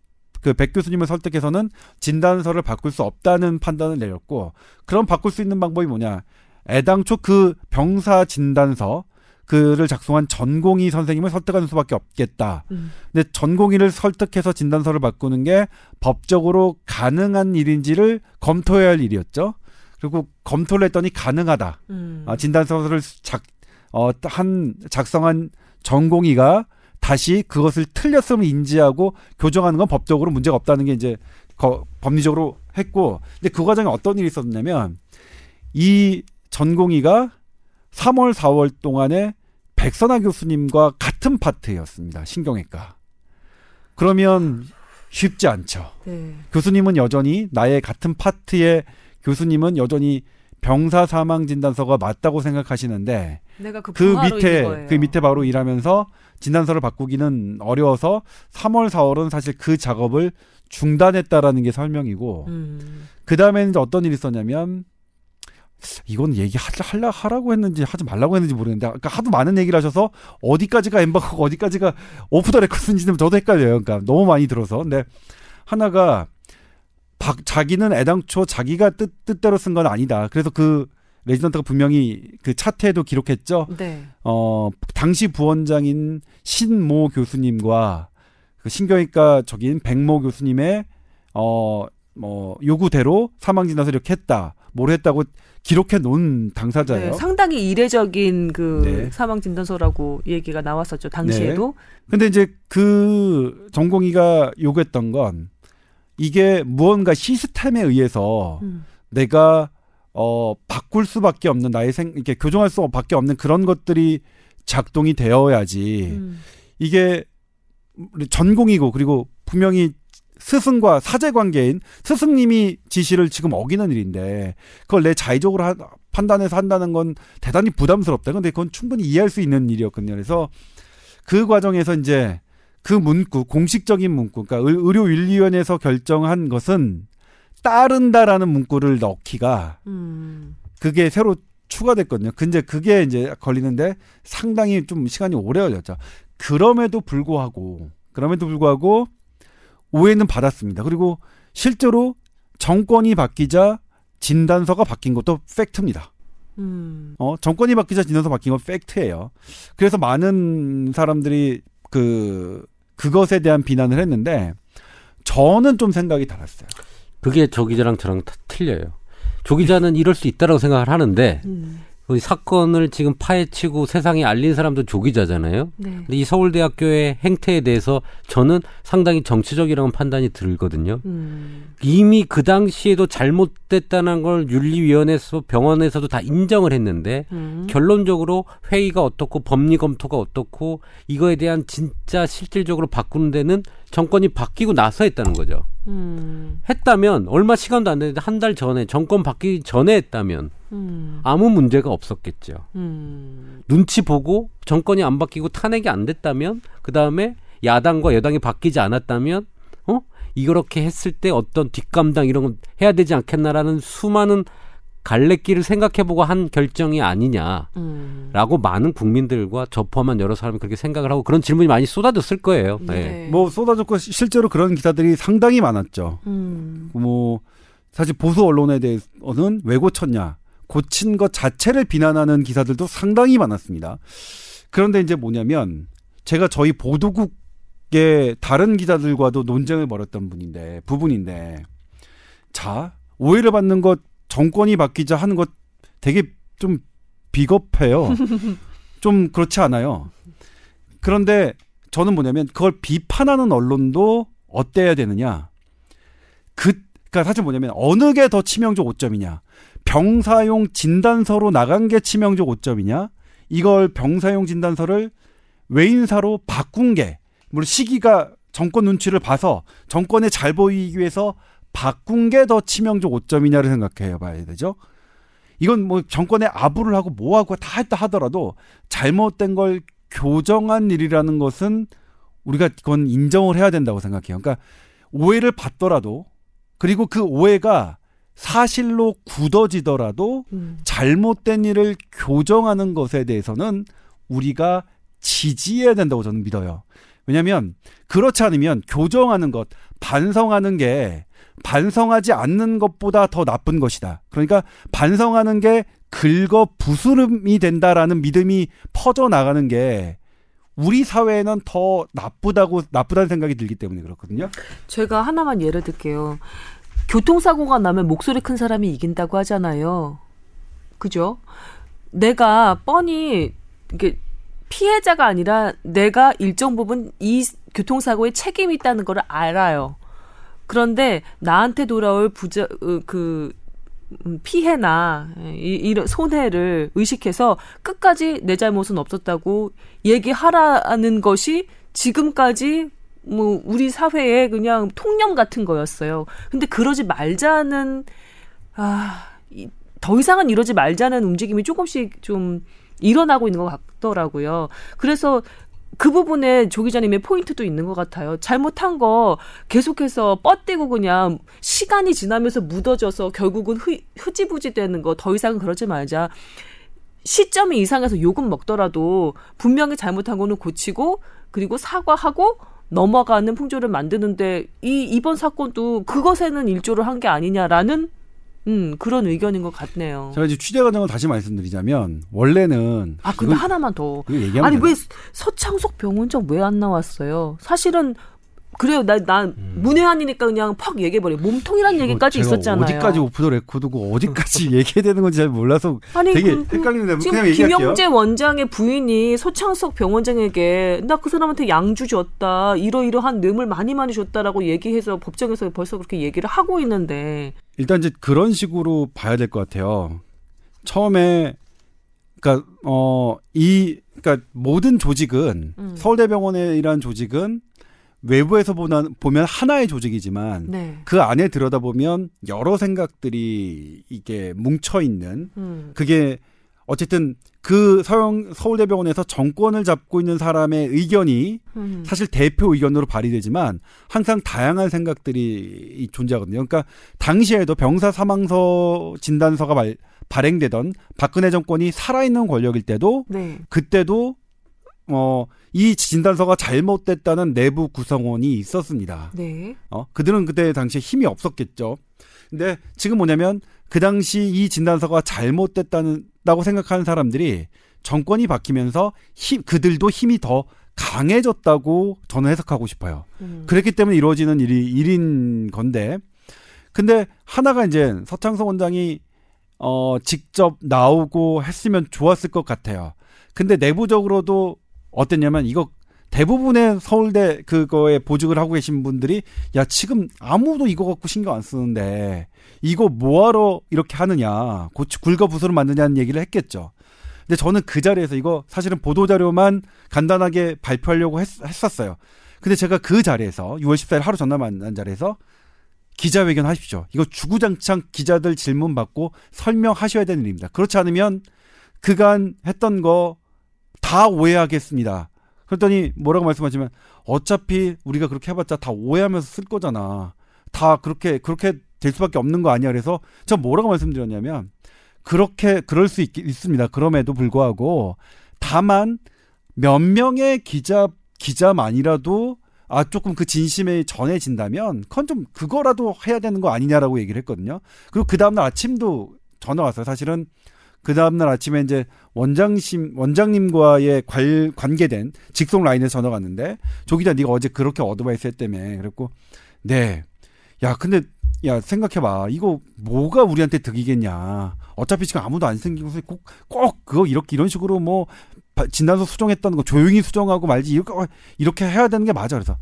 Speaker 2: 그 백 교수님을 설득해서는 진단서를 바꿀 수 없다는 판단을 내렸고 그럼 바꿀 수 있는 방법이 뭐냐? 애당초 그 병사 진단서 그를 작성한 전공의 선생님을 설득하는 수밖에 없겠다.
Speaker 1: 음.
Speaker 2: 근데 전공의를 설득해서 진단서를 바꾸는 게 법적으로 가능한 일인지를 검토해야 할 일이었죠. 그리고 검토를 했더니 가능하다.
Speaker 1: 음.
Speaker 2: 아, 진단서를 작, 어, 한, 작성한 전공의가 다시 그것을 틀렸음을 인지하고 교정하는 건 법적으로 문제가 없다는 게 이제 거- 법리적으로 했고, 근데 그 과정에 어떤 일이 있었냐면, 이 전공의가 3월, 4월 동안에 백선아 교수님과 같은 파트였습니다. 신경외과. 그러면 쉽지 않죠.
Speaker 1: 네.
Speaker 2: 교수님은 여전히 나의 같은 파트의 교수님은 여전히 병사 사망 진단서가 맞다고 생각하시는데
Speaker 1: 내가 그,
Speaker 2: 그 밑에. 그 밑에 바로 일하면서 진단서를 바꾸기는 어려워서 3월 4월은 사실 그 작업을 중단했다라는 게 설명이고
Speaker 1: 음.
Speaker 2: 그 다음에는 어떤 일이 있었냐면 이건 얘기하려 하려 하라고 했는지 하지 말라고 했는지 모르겠는데 그러니까 하도 많은 얘기를 하셔서 어디까지가 엠바고고 어디까지가 오프 더 레코드인지는 저도 헷갈려요. 그러니까 너무 많이 들어서 근데 하나가 박- 자기는 애당초 자기가 뜻, 뜻대로 쓴 건 아니다. 그래서 그 레지던트가 분명히 그 차트에도 기록했죠.
Speaker 1: 네.
Speaker 2: 어, 당시 부원장인 신모 교수님과 그 신경외과 적인 백모 교수님의 어, 뭐 요구대로 사망 진단서 이렇게 했다. 뭘 했다고 기록해 놓은 당사자예요.
Speaker 1: 네, 상당히 이례적인 그
Speaker 2: 네.
Speaker 1: 사망 진단서라고 얘기가 나왔었죠. 당시에도.
Speaker 2: 근데 이제 그 전공의가 요구했던 건 이게 무언가 시스템에 의해서
Speaker 1: 음.
Speaker 2: 내가 어 바꿀 수밖에 없는 나의 생 이렇게 교정할 수밖에 없는 그런 것들이 작동이 되어야지
Speaker 1: 음.
Speaker 2: 이게 전공이고 그리고 분명히 스승과 사제 관계인 스승님이 지시를 지금 어기는 일인데 그걸 내 자의적으로 하- 판단해서 한다는 건 대단히 부담스럽다. 근데 그건 충분히 이해할 수 있는 일이었거든요. 그래서 그 과정에서 이제 그 문구 공식적인 문구 그러니까 의- 의료윤리위원회에서 결정한 것은 따른다라는 문구를 넣기가
Speaker 1: 음.
Speaker 2: 그게 새로 추가됐거든요. 근데 그게 이제 걸리는데 상당히 좀 시간이 오래 걸렸죠. 그럼에도 불구하고 그럼에도 불구하고 오해는 받았습니다. 그리고 실제로 정권이 바뀌자 진단서가 바뀐 것도 팩트입니다.
Speaker 1: 음.
Speaker 2: 어, 정권이 바뀌자 진단서 바뀐 건 팩트예요. 그래서 많은 사람들이 그 그것에 대한 비난을 했는데 저는 좀 생각이 달랐어요.
Speaker 3: 그게 조 기자랑 저랑 다 틀려요. 조 기자는 이럴 수 있다라고 생각을 하는데
Speaker 1: 음.
Speaker 3: 이 사건을 지금 파헤치고 세상에 알린 사람도 조 기자잖아요.
Speaker 1: 네.
Speaker 3: 근데 이 서울대학교의 행태에 대해서 저는 상당히 정치적이라는 판단이 들거든요.
Speaker 1: 음.
Speaker 3: 이미 그 당시에도 잘못됐다는 걸 윤리위원회에서 병원에서도 다 인정을 했는데
Speaker 1: 음.
Speaker 3: 결론적으로 회의가 어떻고 법리 검토가 어떻고 이거에 대한 진짜 실질적으로 바꾸는 데는 정권이 바뀌고 나서 했다는 거죠.
Speaker 1: 음.
Speaker 3: 했다면 얼마 시간도 안 됐는데 한 달 전에 정권 바뀌기 전에 했다면
Speaker 1: 음.
Speaker 3: 아무 문제가 없었겠죠.
Speaker 1: 음.
Speaker 3: 눈치 보고 정권이 안 바뀌고 탄핵이 안 됐다면 그 다음에 야당과 여당이 바뀌지 않았다면 어 이렇게 했을 때 어떤 뒷감당 이런 건 해야 되지 않겠나라는 수많은 갈래길을 생각해보고 한 결정이 아니냐라고
Speaker 1: 음.
Speaker 3: 많은 국민들과 저 포함한 여러 사람이 그렇게 생각을 하고 그런 질문이 많이 쏟아졌을 거예요. 네.
Speaker 1: 네.
Speaker 2: 뭐 쏟아졌고 실제로 그런 기사들이 상당히 많았죠.
Speaker 1: 음.
Speaker 2: 뭐 사실 보수 언론에 대해서는 왜 고쳤냐 고친 것 자체를 비난하는 기사들도 상당히 많았습니다. 그런데 이제 뭐냐면 제가 저희 보도국의 다른 기자들과도 논쟁을 벌였던 분인데 부분인데 자 오해를 받는 것 정권이 바뀌자 하는 것 되게 좀 비겁해요. 좀 그렇지 않아요. 그런데 저는 뭐냐면 그걸 비판하는 언론도 어때야 되느냐? 그, 그니까 사실 뭐냐면 어느 게 더 치명적 오점이냐. 병사용 진단서로 나간 게 치명적 오점이냐. 이걸 병사용 진단서를 외인사로 바꾼 게, 물론 시기가 정권 눈치를 봐서 정권에 잘 보이기 위해서 바꾼 게 더 치명적 오점이냐를 생각해 봐야 되죠. 이건 뭐 정권에 아부를 하고 뭐하고 다 했다 하더라도 잘못된 걸 교정한 일이라는 것은 우리가 그건 인정을 해야 된다고 생각해요. 그러니까 오해를 받더라도 그리고 그 오해가 사실로 굳어지더라도
Speaker 1: 음.
Speaker 2: 잘못된 일을 교정하는 것에 대해서는 우리가 지지해야 된다고 저는 믿어요. 왜냐하면 그렇지 않으면 교정하는 것, 반성하는 게 반성하지 않는 것보다 더 나쁜 것이다. 그러니까 반성하는 게 긁어 부스름이 된다라는 믿음이 퍼져 나가는 게 우리 사회에는 더 나쁘다고 나쁘다는 생각이 들기 때문에 그렇거든요.
Speaker 1: 제가 하나만 예를 들게요. 교통사고가 나면 목소리 큰 사람이 이긴다고 하잖아요. 그죠? 내가 뻔히 이게 피해자가 아니라 내가 일정 부분 이 교통사고에 책임이 있다는 걸 알아요. 그런데 나한테 돌아올 부자 어, 그 음, 피해나 이, 이런 손해를 의식해서 끝까지 내 잘못은 없었다고 얘기하라는 것이 지금까지 뭐 우리 사회에 그냥 통념 같은 거였어요. 근데 그러지 말자는 아 더 이상은 이러지 말자는 움직임이 조금씩 좀 일어나고 있는 것 같더라고요. 그래서 그 부분에 조 기자님의 포인트도 있는 것 같아요. 잘못한 거 계속해서 뻗대고 그냥 시간이 지나면서 묻어져서 결국은 흐, 흐지부지 되는 거 더 이상은 그러지 말자. 시점이 이상해서 욕은 먹더라도 분명히 잘못한 거는 고치고 그리고 사과하고 넘어가는 풍조를 만드는데 이 이번 사건도 그것에는 일조를 한 게 아니냐라는 음, 그런 의견인 것 같네요.
Speaker 2: 제가 이제 취재 과정을 다시 말씀드리자면 원래는
Speaker 1: 아, 근데 하나만 더. 아니 왜 서창석 병원장 왜 안 나왔어요? 사실은 그래요. 나, 나 음. 문외한이니까 그냥 퍽 얘기해버려. 몸통이란 얘기까지 있었잖아요.
Speaker 2: 어디까지 오프 더 레코드고 어디까지 얘기해야 되는 건지 잘 몰라서 아니, 되게 그, 헷갈리는데
Speaker 1: 지금 그냥 얘기할게요. 김영재 원장의 부인이 소창석 병원장에게 나 그 사람한테 양주 줬다. 이러이러한 뇌물 많이 많이 줬다라고 얘기해서 법정에서 벌써 그렇게 얘기를 하고 있는데
Speaker 2: 일단 이제 그런 식으로 봐야 될 것 같아요. 처음에 그러니까 어 이 그러니까 모든 조직은 음. 서울대병원에 이란 조직은 외부에서 보면, 보면 하나의 조직이지만 네. 그 안에 들여다보면 여러 생각들이 이게 뭉쳐 있는 음. 그게 어쨌든 그 서영 서울대병원에서 정권을 잡고 있는 사람의 의견이 음. 사실 대표 의견으로 발휘되지만 항상 다양한 생각들이 존재하거든요. 그러니까 당시에도 병사 사망서 진단서가 발, 발행되던 박근혜 정권이 살아있는 권력일 때도 네. 그때도 어, 이 진단서가 잘못됐다는 내부 구성원이 있었습니다. 네. 어, 그들은 그때 당시에 힘이 없었겠죠. 근데 지금 뭐냐면 그 당시 이 진단서가 잘못됐다고 생각하는 사람들이 정권이 바뀌면서 힘, 그들도 힘이 더 강해졌다고 저는 해석하고 싶어요. 음. 그랬기 때문에 이루어지는 일이 일인 건데. 근데 하나가 이제 서창석 원장이 어, 직접 나오고 했으면 좋았을 것 같아요. 근데 내부적으로도 어땠냐면 이거 대부분의 서울대 그거에 보직을 하고 계신 분들이 야 지금 아무도 이거 갖고 신경 안 쓰는데 이거 뭐하러 이렇게 하느냐 고치 굴거부스로 만드냐는 얘기를 했겠죠. 근데 저는 그 자리에서 이거 사실은 보도 자료만 간단하게 발표하려고 했, 했었어요. 근데 제가 그 자리에서 6월 14일 하루 전날 만난 자리에서 기자회견 하십시오. 이거 주구장창 기자들 질문 받고 설명하셔야 되는 일입니다. 그렇지 않으면 그간 했던 거 다 오해하겠습니다. 그랬더니 뭐라고 말씀하시면 어차피 우리가 그렇게 해봤자 다 오해하면서 쓸 거잖아. 다 그렇게 그렇게 될 수밖에 없는 거 아니야. 그래서 저 뭐라고 말씀드렸냐면 그렇게 그럴 수 있, 있습니다. 그럼에도 불구하고 다만 몇 명의 기자 기자만이라도 아 조금 그 진심에 전해진다면 그건 좀 그거라도 해야 되는 거 아니냐라고 얘기를 했거든요. 그리고 그 다음날 아침도 전화 왔어요. 사실은 그 다음날 아침에 이제 원장심 원장님과의 관, 관계된 직송 라인에 전화가 왔는데 조 기자 네가 어제 그렇게 어드바이스 했다며. 그랬고 네. 야 근데 야 생각해봐. 이거 뭐가 우리한테 득이겠냐. 어차피 지금 아무도 안 생기고서 꼭, 꼭 그거 이렇게 이런 식으로 뭐 진단서 수정했다는 거 조용히 수정하고 말지. 이렇게 이렇게 해야 되는 게 맞아. 그래서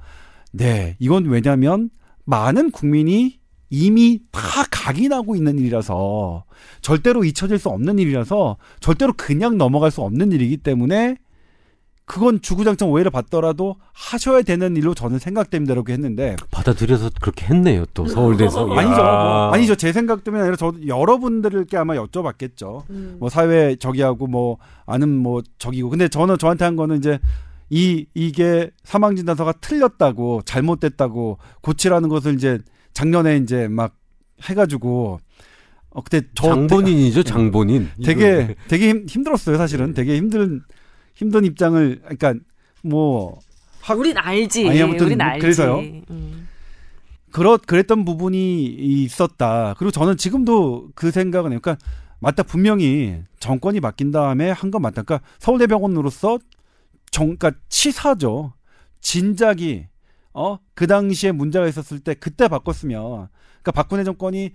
Speaker 2: 네. 이건 왜냐면 많은 국민이 이미 다 각인하고 있는 일이라서 절대로 잊혀질 수 없는 일이라서 절대로 그냥 넘어갈 수 없는 일이기 때문에 그건 주구장창 오해를 받더라도 하셔야 되는 일로 저는 생각됩니다. 이렇게 했는데.
Speaker 3: 받아들여서 그렇게 했네요. 또 서울대에서.
Speaker 2: 아니죠. 뭐, 아니죠. 제 생각 때문에 아니라 저 여러분들께 아마 여쭤봤겠죠.
Speaker 1: 음.
Speaker 2: 뭐 사회 저기하고 뭐 아는 뭐 저기고. 근데 저는 저한테 한 거는 이제 이 이게 사망 진단서가 틀렸다고 잘못됐다고 고치라는 것을 이제 작년에 이제 막 해가지고 어 그때 저
Speaker 3: 장본인이죠. 장본인.
Speaker 2: 되게 되게 힘, 힘들었어요. 사실은 되게 힘든 힘든 입장을 그러니까 뭐
Speaker 1: 학... 우린 알지.
Speaker 2: 아니, 아무튼
Speaker 1: 우린 알지.
Speaker 2: 그래서요.
Speaker 1: 음.
Speaker 2: 그렇 그랬던 부분이 있었다. 그리고 저는 지금도 그 생각은. 그러니까 맞다 분명히 정권이 바뀐 다음에 한 건 맞다. 그러니까 서울대병원으로서 정 그러니까 치사죠. 진작이 어 그 당시에 문제가 있었을 때 그때 바꿨으면 그러니까 박근혜 정권이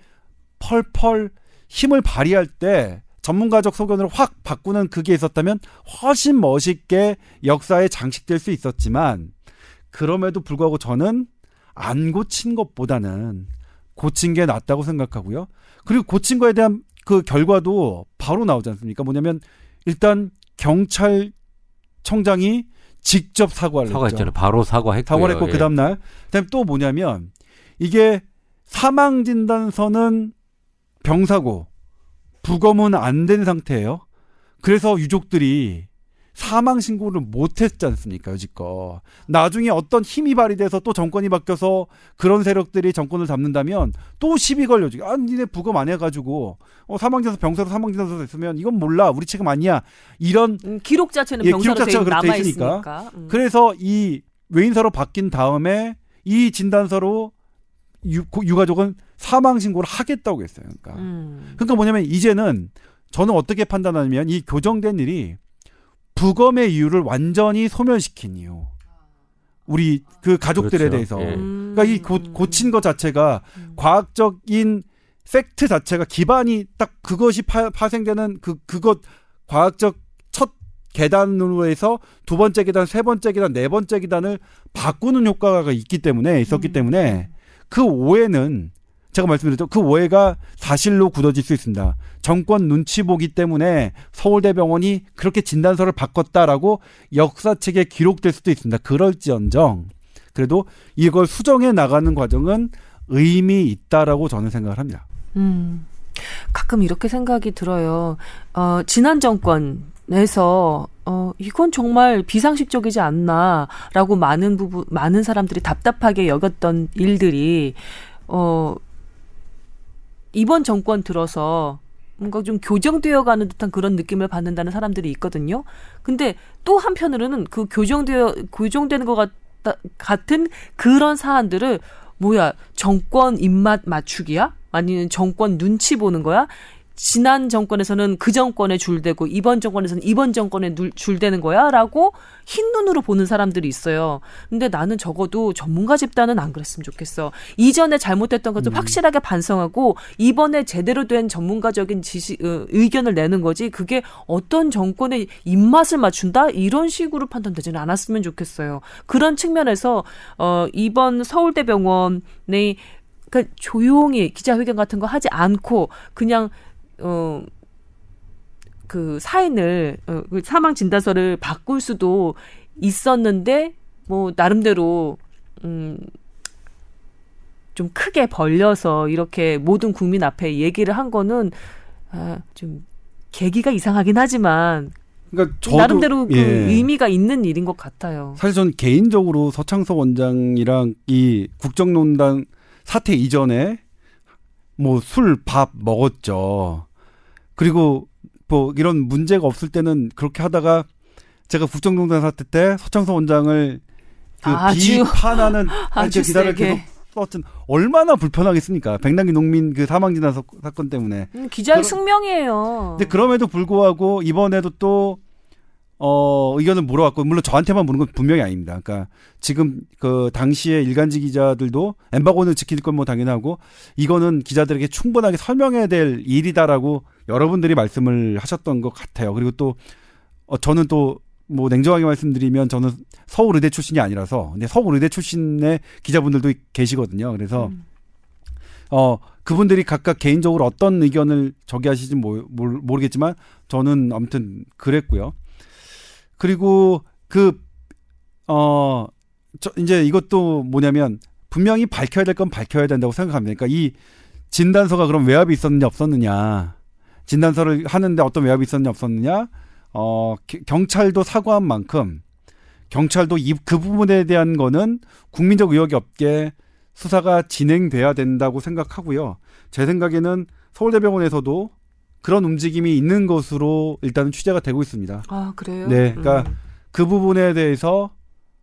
Speaker 2: 펄펄 힘을 발휘할 때 전문가적 소견으로 확 바꾸는 그게 있었다면 훨씬 멋있게 역사에 장식될 수 있었지만 그럼에도 불구하고 저는 안 고친 것보다는 고친 게 낫다고 생각하고요. 그리고 고친 거에 대한 그 결과도 바로 나오지 않습니까? 뭐냐면 일단 경찰청장이 직접 사과를
Speaker 3: 사과했잖아요. 바로 사과했고
Speaker 2: 사과를 했고
Speaker 3: 예.
Speaker 2: 그 다음 날 그다음에 또 뭐냐면 이게 사망 진단서는 병사고 부검은 안 된 상태예요. 그래서 유족들이 사망 신고를 못 했지 않습니까, 여지껏. 나중에 어떤 힘이 발휘돼서 또 정권이 바뀌어서 그런 세력들이 정권을 잡는다면 또 시비 걸려지. 아, 니네 부검 안 해가지고, 어, 사망진단서 병사로 사망진단서 있으면 이건 몰라. 우리 책임 아니야. 이런.
Speaker 1: 음, 기록 자체는
Speaker 2: 예, 기록 자체가
Speaker 1: 돼
Speaker 2: 그렇게
Speaker 1: 남아
Speaker 2: 돼 있으니까.
Speaker 1: 있으니까. 음.
Speaker 2: 그래서 이 외인사로 바뀐 다음에 이 진단서로 유, 고- 유가족은 사망 신고를 하겠다고 했어요. 그러니까.
Speaker 1: 음.
Speaker 2: 그러니까 뭐냐면 이제는 저는 어떻게 판단하냐면 이 교정된 일이 부검의 이유를 완전히 소멸시킨 이유. 우리 그 가족들에
Speaker 3: 그렇죠.
Speaker 2: 대해서.
Speaker 3: 예.
Speaker 1: 음.
Speaker 2: 그러니까 이 고, 고친 것 자체가
Speaker 1: 음.
Speaker 2: 과학적인 팩트 자체가 기반이 딱 그것이 파, 파생되는 그 그것 과학적 첫 계단으로 해서 두 번째 계단, 세 번째 계단, 네 번째 계단을 바꾸는 효과가 있기 때문에 있었기
Speaker 1: 음.
Speaker 2: 때문에 그 오해는 제가 말씀드렸죠. 그 오해가 사실로 굳어질 수 있습니다. 정권 눈치 보기 때문에 서울대병원이 그렇게 진단서를 바꿨다라고 역사책에 기록될 수도 있습니다. 그럴지언정 그래도 이걸 수정해 나가는 과정은 의미 있다라고 저는 생각을 합니다.
Speaker 1: 음. 가끔 이렇게 생각이 들어요. 어, 지난 정권에서 어, 이건 정말 비상식적이지 않나라고 많은 부분, 많은 사람들이 답답하게 여겼던 일들이 어, 이번 정권 들어서 뭔가 좀 교정되어 가는 듯한 그런 느낌을 받는다는 사람들이 있거든요. 근데 또 한편으로는 그 교정되어 교정되는 것 같다, 같은 그런 사안들을 뭐야 정권 입맛 맞추기야? 아니면 정권 눈치 보는 거야? 지난 정권에서는 그 정권에 줄대고 이번 정권에서는 이번 정권에 눌- 줄대는 거야라고 흰 눈으로 보는 사람들이 있어요. 근데 나는 적어도 전문가 집단은 안 그랬으면 좋겠어. 이전에 잘못됐던 것을 확실하게 반성하고 이번에 제대로 된 전문가적인 지시 어, 의견을 내는 거지. 그게 어떤 정권의 입맛을 맞춘다 이런 식으로 판단되지는 않았으면 좋겠어요. 그런 측면에서 어 이번 서울대병원의 그러니까 조용히 기자회견 같은 거 하지 않고 그냥 어, 그 사인을 어, 그 사망 진단서를 바꿀 수도 있었는데 뭐 나름대로 음. 좀 크게 벌려서 이렇게 모든 국민 앞에 얘기를 한 거는 아, 좀 계기가 이상하긴 하지만
Speaker 2: 그러니까 저도
Speaker 1: 나름대로 그
Speaker 2: 예.
Speaker 1: 의미가 있는 일인 것 같아요.
Speaker 2: 사실 전 개인적으로 서창석 원장이랑 이 국정농단 사태 이전에 뭐 술 밥 먹었죠. 그리고 뭐 이런 문제가 없을 때는 그렇게 하다가 제가 국정농단 사태 때 서창석 원장을 그
Speaker 1: 아주-
Speaker 2: 비판하는
Speaker 1: 아주
Speaker 2: 기사를
Speaker 1: 세게.
Speaker 2: 계속 썼던 얼마나 불편하겠습니까? 백남기 농민 그 사망 진단 사- 사건 때문에.
Speaker 1: 음, 기자의
Speaker 2: 그럼-
Speaker 1: 숙명이에요.
Speaker 2: 근데 그럼에도 불구하고 이번에도 또 어, 의견을 물어왔고, 물론 저한테만 물은 건 분명히 아닙니다. 그러니까 지금 그 당시에 일간지 기자들도 엠바고는 지킬 건 뭐 당연하고 이거는 기자들에게 충분하게 설명해야 될 일이다라고 여러분들이 말씀을 하셨던 것 같아요. 그리고 또 어, 저는 또 뭐 냉정하게 말씀드리면 저는 서울의대 출신이 아니라서 근데 서울의대 출신의 기자분들도 계시거든요. 그래서
Speaker 1: 음.
Speaker 2: 어 그분들이 각각 개인적으로 어떤 의견을 저기 하시지 모르겠지만 저는 아무튼 그랬고요. 그리고 그 어, 저, 이제 이것도 뭐냐면, 분명히 밝혀야 될 건 밝혀야 된다고 생각합니다. 그러니까 이 진단서가 그럼 외압이 있었느냐, 없었느냐. 진단서를 하는데 어떤 외압이 있었느냐, 없었느냐. 어, 경찰도 사과한 만큼, 경찰도 이, 그 부분에 대한 거는 국민적 의혹이 없게 수사가 진행돼야 된다고 생각하고요. 제 생각에는 서울대병원에서도 그런 움직임이 있는 것으로 일단은 취재가 되고 있습니다.
Speaker 1: 아, 그래요?
Speaker 2: 네. 그러니까 음. 그 부분에 대해서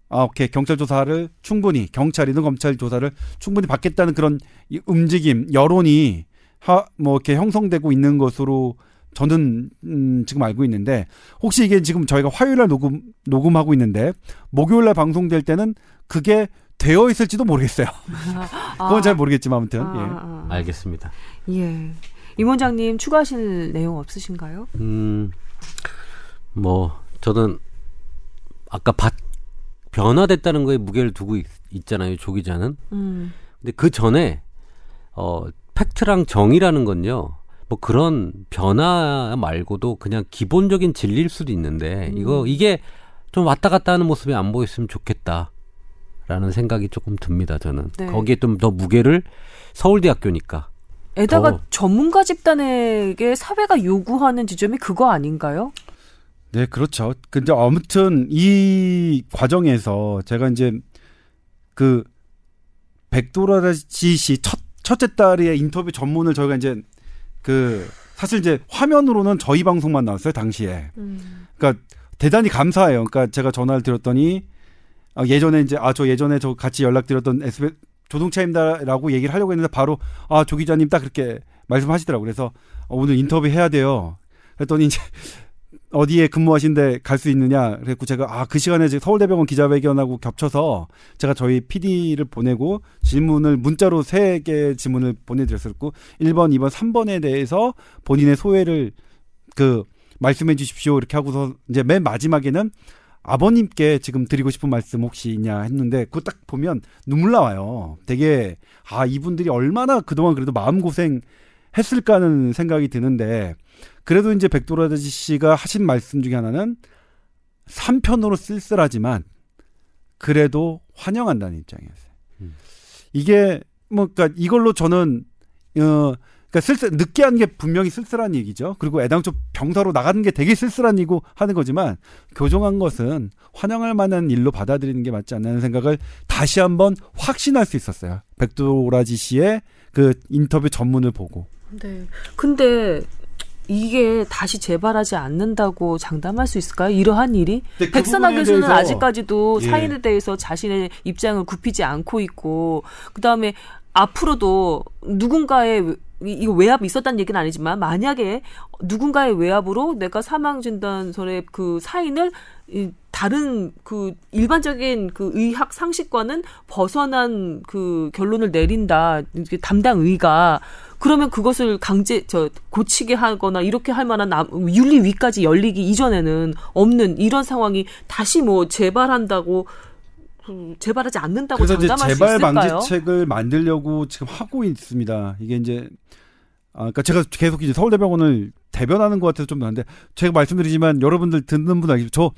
Speaker 2: 아, 오케이. 경찰 조사를 충분히, 경찰이든 검찰 조사를 충분히 받겠다는 그런 움직임, 여론이 하, 뭐, 이렇게 형성되고 있는 것으로 저는, 음, 지금 알고 있는데, 혹시 이게 지금 저희가 화요일 날 녹음, 녹음하고 있는데, 목요일 날 방송될 때는 그게 되어 있을지도 모르겠어요. 그건 아. 잘 모르겠지만, 아무튼. 아,
Speaker 3: 예. 아, 아. 알겠습니다.
Speaker 1: 예. 임 원장님 추가하실 내용 없으신가요? 음,
Speaker 3: 뭐, 저는 아까 받, 변화됐다는 거에 무게를 두고 있, 잖아요 조기자는. 음. 근데 그 전에 어 팩트랑 정의라는 건요. 뭐 그런 변화 말고도 그냥 기본적인 진리일 수도 있는데 음. 이거 이게 좀 왔다 갔다 하는 모습이 안 보였으면 좋겠다라는 생각이 조금 듭니다. 저는 네. 거기에 좀 더 무게를 서울대학교니까
Speaker 1: 에다가 전문가 집단에게 사회가 요구하는 지점이 그거 아닌가요?
Speaker 2: 네, 그렇죠. 근데 아무튼 이 과정에서 제가 이제 그 백도라지 씨 첫, 첫째 딸의 인터뷰 전문을 저희가 이제 그 사실 이제 화면으로는 저희 방송만 나왔어요, 당시에. 음. 그러니까 대단히 감사해요. 그러니까 제가 전화를 드렸더니 아, 예전에 이제 아 저 예전에 저 같이 연락드렸던 SBS 조동차입니다라고 얘기를 하려고 했는데 바로 아 조 기자님 딱 그렇게 말씀하시더라고요. 그래서 어, 오늘 인터뷰 해야 돼요. 그랬더니 이제 어디에 근무하신데 갈 수 있느냐 그랬고 제가 아 그 시간에 서울대병원 기자회견하고 겹쳐서 제가 저희 PD를 보내고 질문을 문자로 세 개 질문을 보내드렸었고 1번, 2번, 3번에 대해서 본인의 소회를 그 말씀해 주십시오 이렇게 하고서 이제 맨 마지막에는 아버님께 지금 드리고 싶은 말씀 혹시 있냐 했는데 그거 딱 보면 눈물 나와요. 되게 아 이분들이 얼마나 그동안 그래도 마음 고생 했을까 하는 생각이 드는데 그래도 이제 백도라지 씨가 하신 말씀 중에 하나는 3편으로 쓸쓸하지만 그래도 환영한다는 입장이었어요. 음. 이게 뭐 그러니까 이걸로 저는 어 그러니까 쓸쓸 늦게 한게 분명히 쓸쓸한 얘기죠. 그리고 애당초 병사로 나가는 게 되게 쓸쓸한 이고 하는 거지만 교정한 것은 환영할 만한 일로 받아들이는 게 맞지 않나는 생각을 다시 한번 확신할 수 있었어요. 백도라지 씨의 그 인터뷰 전문을 보고.
Speaker 1: 네. 근데 이게 다시 재발하지 않는다고 장담할 수 있을까요? 이러한 일이? 그 백선아 교수는 대해서, 아직까지도 예. 사인에 대해서 자신의 입장을 굽히지 않고 있고 그 다음에 앞으로도 누군가의 이거 외압이 있었다는 얘기는 아니지만 만약에 누군가의 외압으로 내가 사망 진단서의 그 사인을 다른 그 일반적인 그 의학 상식과는 벗어난 그 결론을 내린다 담당 의가 그러면 그것을 강제 저 고치게 하거나 이렇게 할 만한 윤리위까지 열리기 이전에는 없는 이런 상황이 다시 뭐 재발한다고 그 재발하지 않는다고 장담할 수 있을까요?
Speaker 2: 재발 방지책을 만들려고 지금 하고 있습니다. 이게 이제 아, 그러니까 제가 계속 이제 서울대병원을 대변하는 것 같아서 좀 나는데 제가 말씀드리지만 여러분들 듣는 분들 알겠죠? 저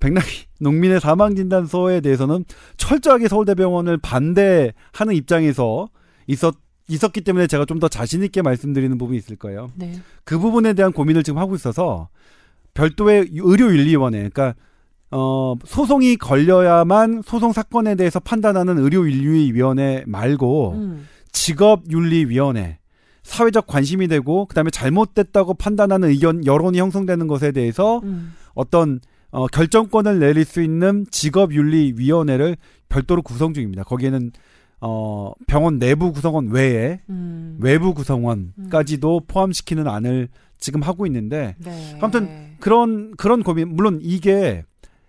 Speaker 2: 백남기 농민의 사망 진단서에 대해서는 철저하게 서울대병원을 반대하는 입장에서 있었 있었기 때문에 제가 좀 더 자신 있게 말씀드리는 부분이 있을 거예요. 네. 그 부분에 대한 고민을 지금 하고 있어서 별도의 의료윤리위원회, 그러니까 어 소송이 걸려야만 소송 사건에 대해서 판단하는 의료윤리위원회 말고 음. 직업윤리위원회, 사회적 관심이 되고 그다음에 잘못됐다고 판단하는 의견 여론이 형성되는 것에 대해서 음. 어떤 어, 결정권을 내릴 수 있는 직업윤리위원회를 별도로 구성 중입니다. 거기에는 어, 병원 내부 구성원 외에 음. 외부 구성원까지도 음. 포함시키는 안을 지금 하고 있는데 네. 아무튼 그런 그런 고민 물론 이게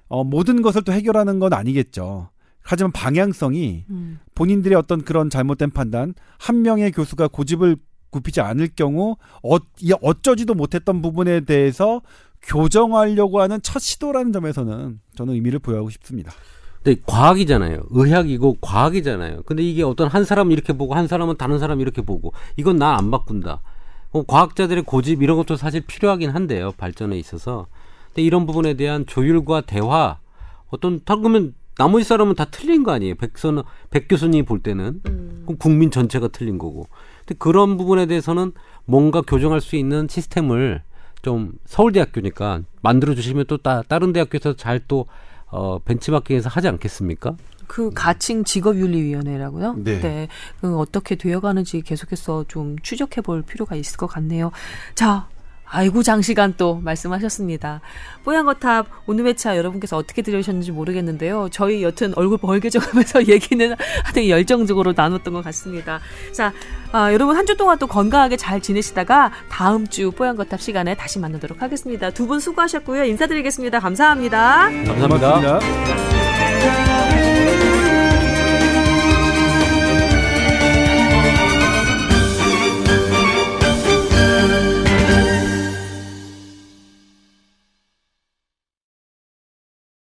Speaker 2: 어, 모든 것을 또 해결하는 건 아니겠죠. 하지만 방향성이 음. 본인들의 어떤 그런 잘못된 판단 한 명의 교수가 고집을 굽히지 않을 경우 어, 어쩌지도 못했던 부분에 대해서 교정하려고 하는 첫 시도라는 점에서는 저는 의미를 부여하고 싶습니다.
Speaker 3: 근데 과학이잖아요. 의학이고 과학이잖아요. 근데 이게 어떤 한 사람은 이렇게 보고 한 사람은 다른 사람 이렇게 보고 이건 나 안 바꾼다. 어, 과학자들의 고집 이런 것도 사실 필요하긴 한데요. 발전에 있어서. 근데 이런 부분에 대한 조율과 대화 어떤 다 그러면 나머지 사람은 다 틀린 거 아니에요. 백선 백 교수님이 볼 때는
Speaker 1: 음.
Speaker 3: 그럼 국민 전체가 틀린 거고. 근데 그런 부분에 대해서는 뭔가 교정할 수 있는 시스템을 좀 서울대학교니까 만들어 주시면 또 따, 다른 대학교에서 잘 또 어, 벤치마킹해서 하지 않겠습니까?
Speaker 1: 그 가칭 직업윤리위원회라고요.
Speaker 2: 네.
Speaker 1: 그 어떻게 되어가는지 계속해서 좀 추적해 볼 필요가 있을 것 같네요. 자. 아이고 장시간 또 말씀하셨습니다. 뽀얀거탑 오늘 회차 여러분께서 어떻게 들으셨는지 모르겠는데요. 저희 여튼 얼굴 벌개져가면서 얘기는 하여튼 열정적으로 나눴던 것 같습니다. 자, 아, 여러분 한 주 동안 또 건강하게 잘 지내시다가 다음 주 뽀얀거탑 시간에 다시 만나도록 하겠습니다. 두 분 수고하셨고요. 인사드리겠습니다. 감사합니다.
Speaker 3: 감사합니다.
Speaker 2: 고맙습니다.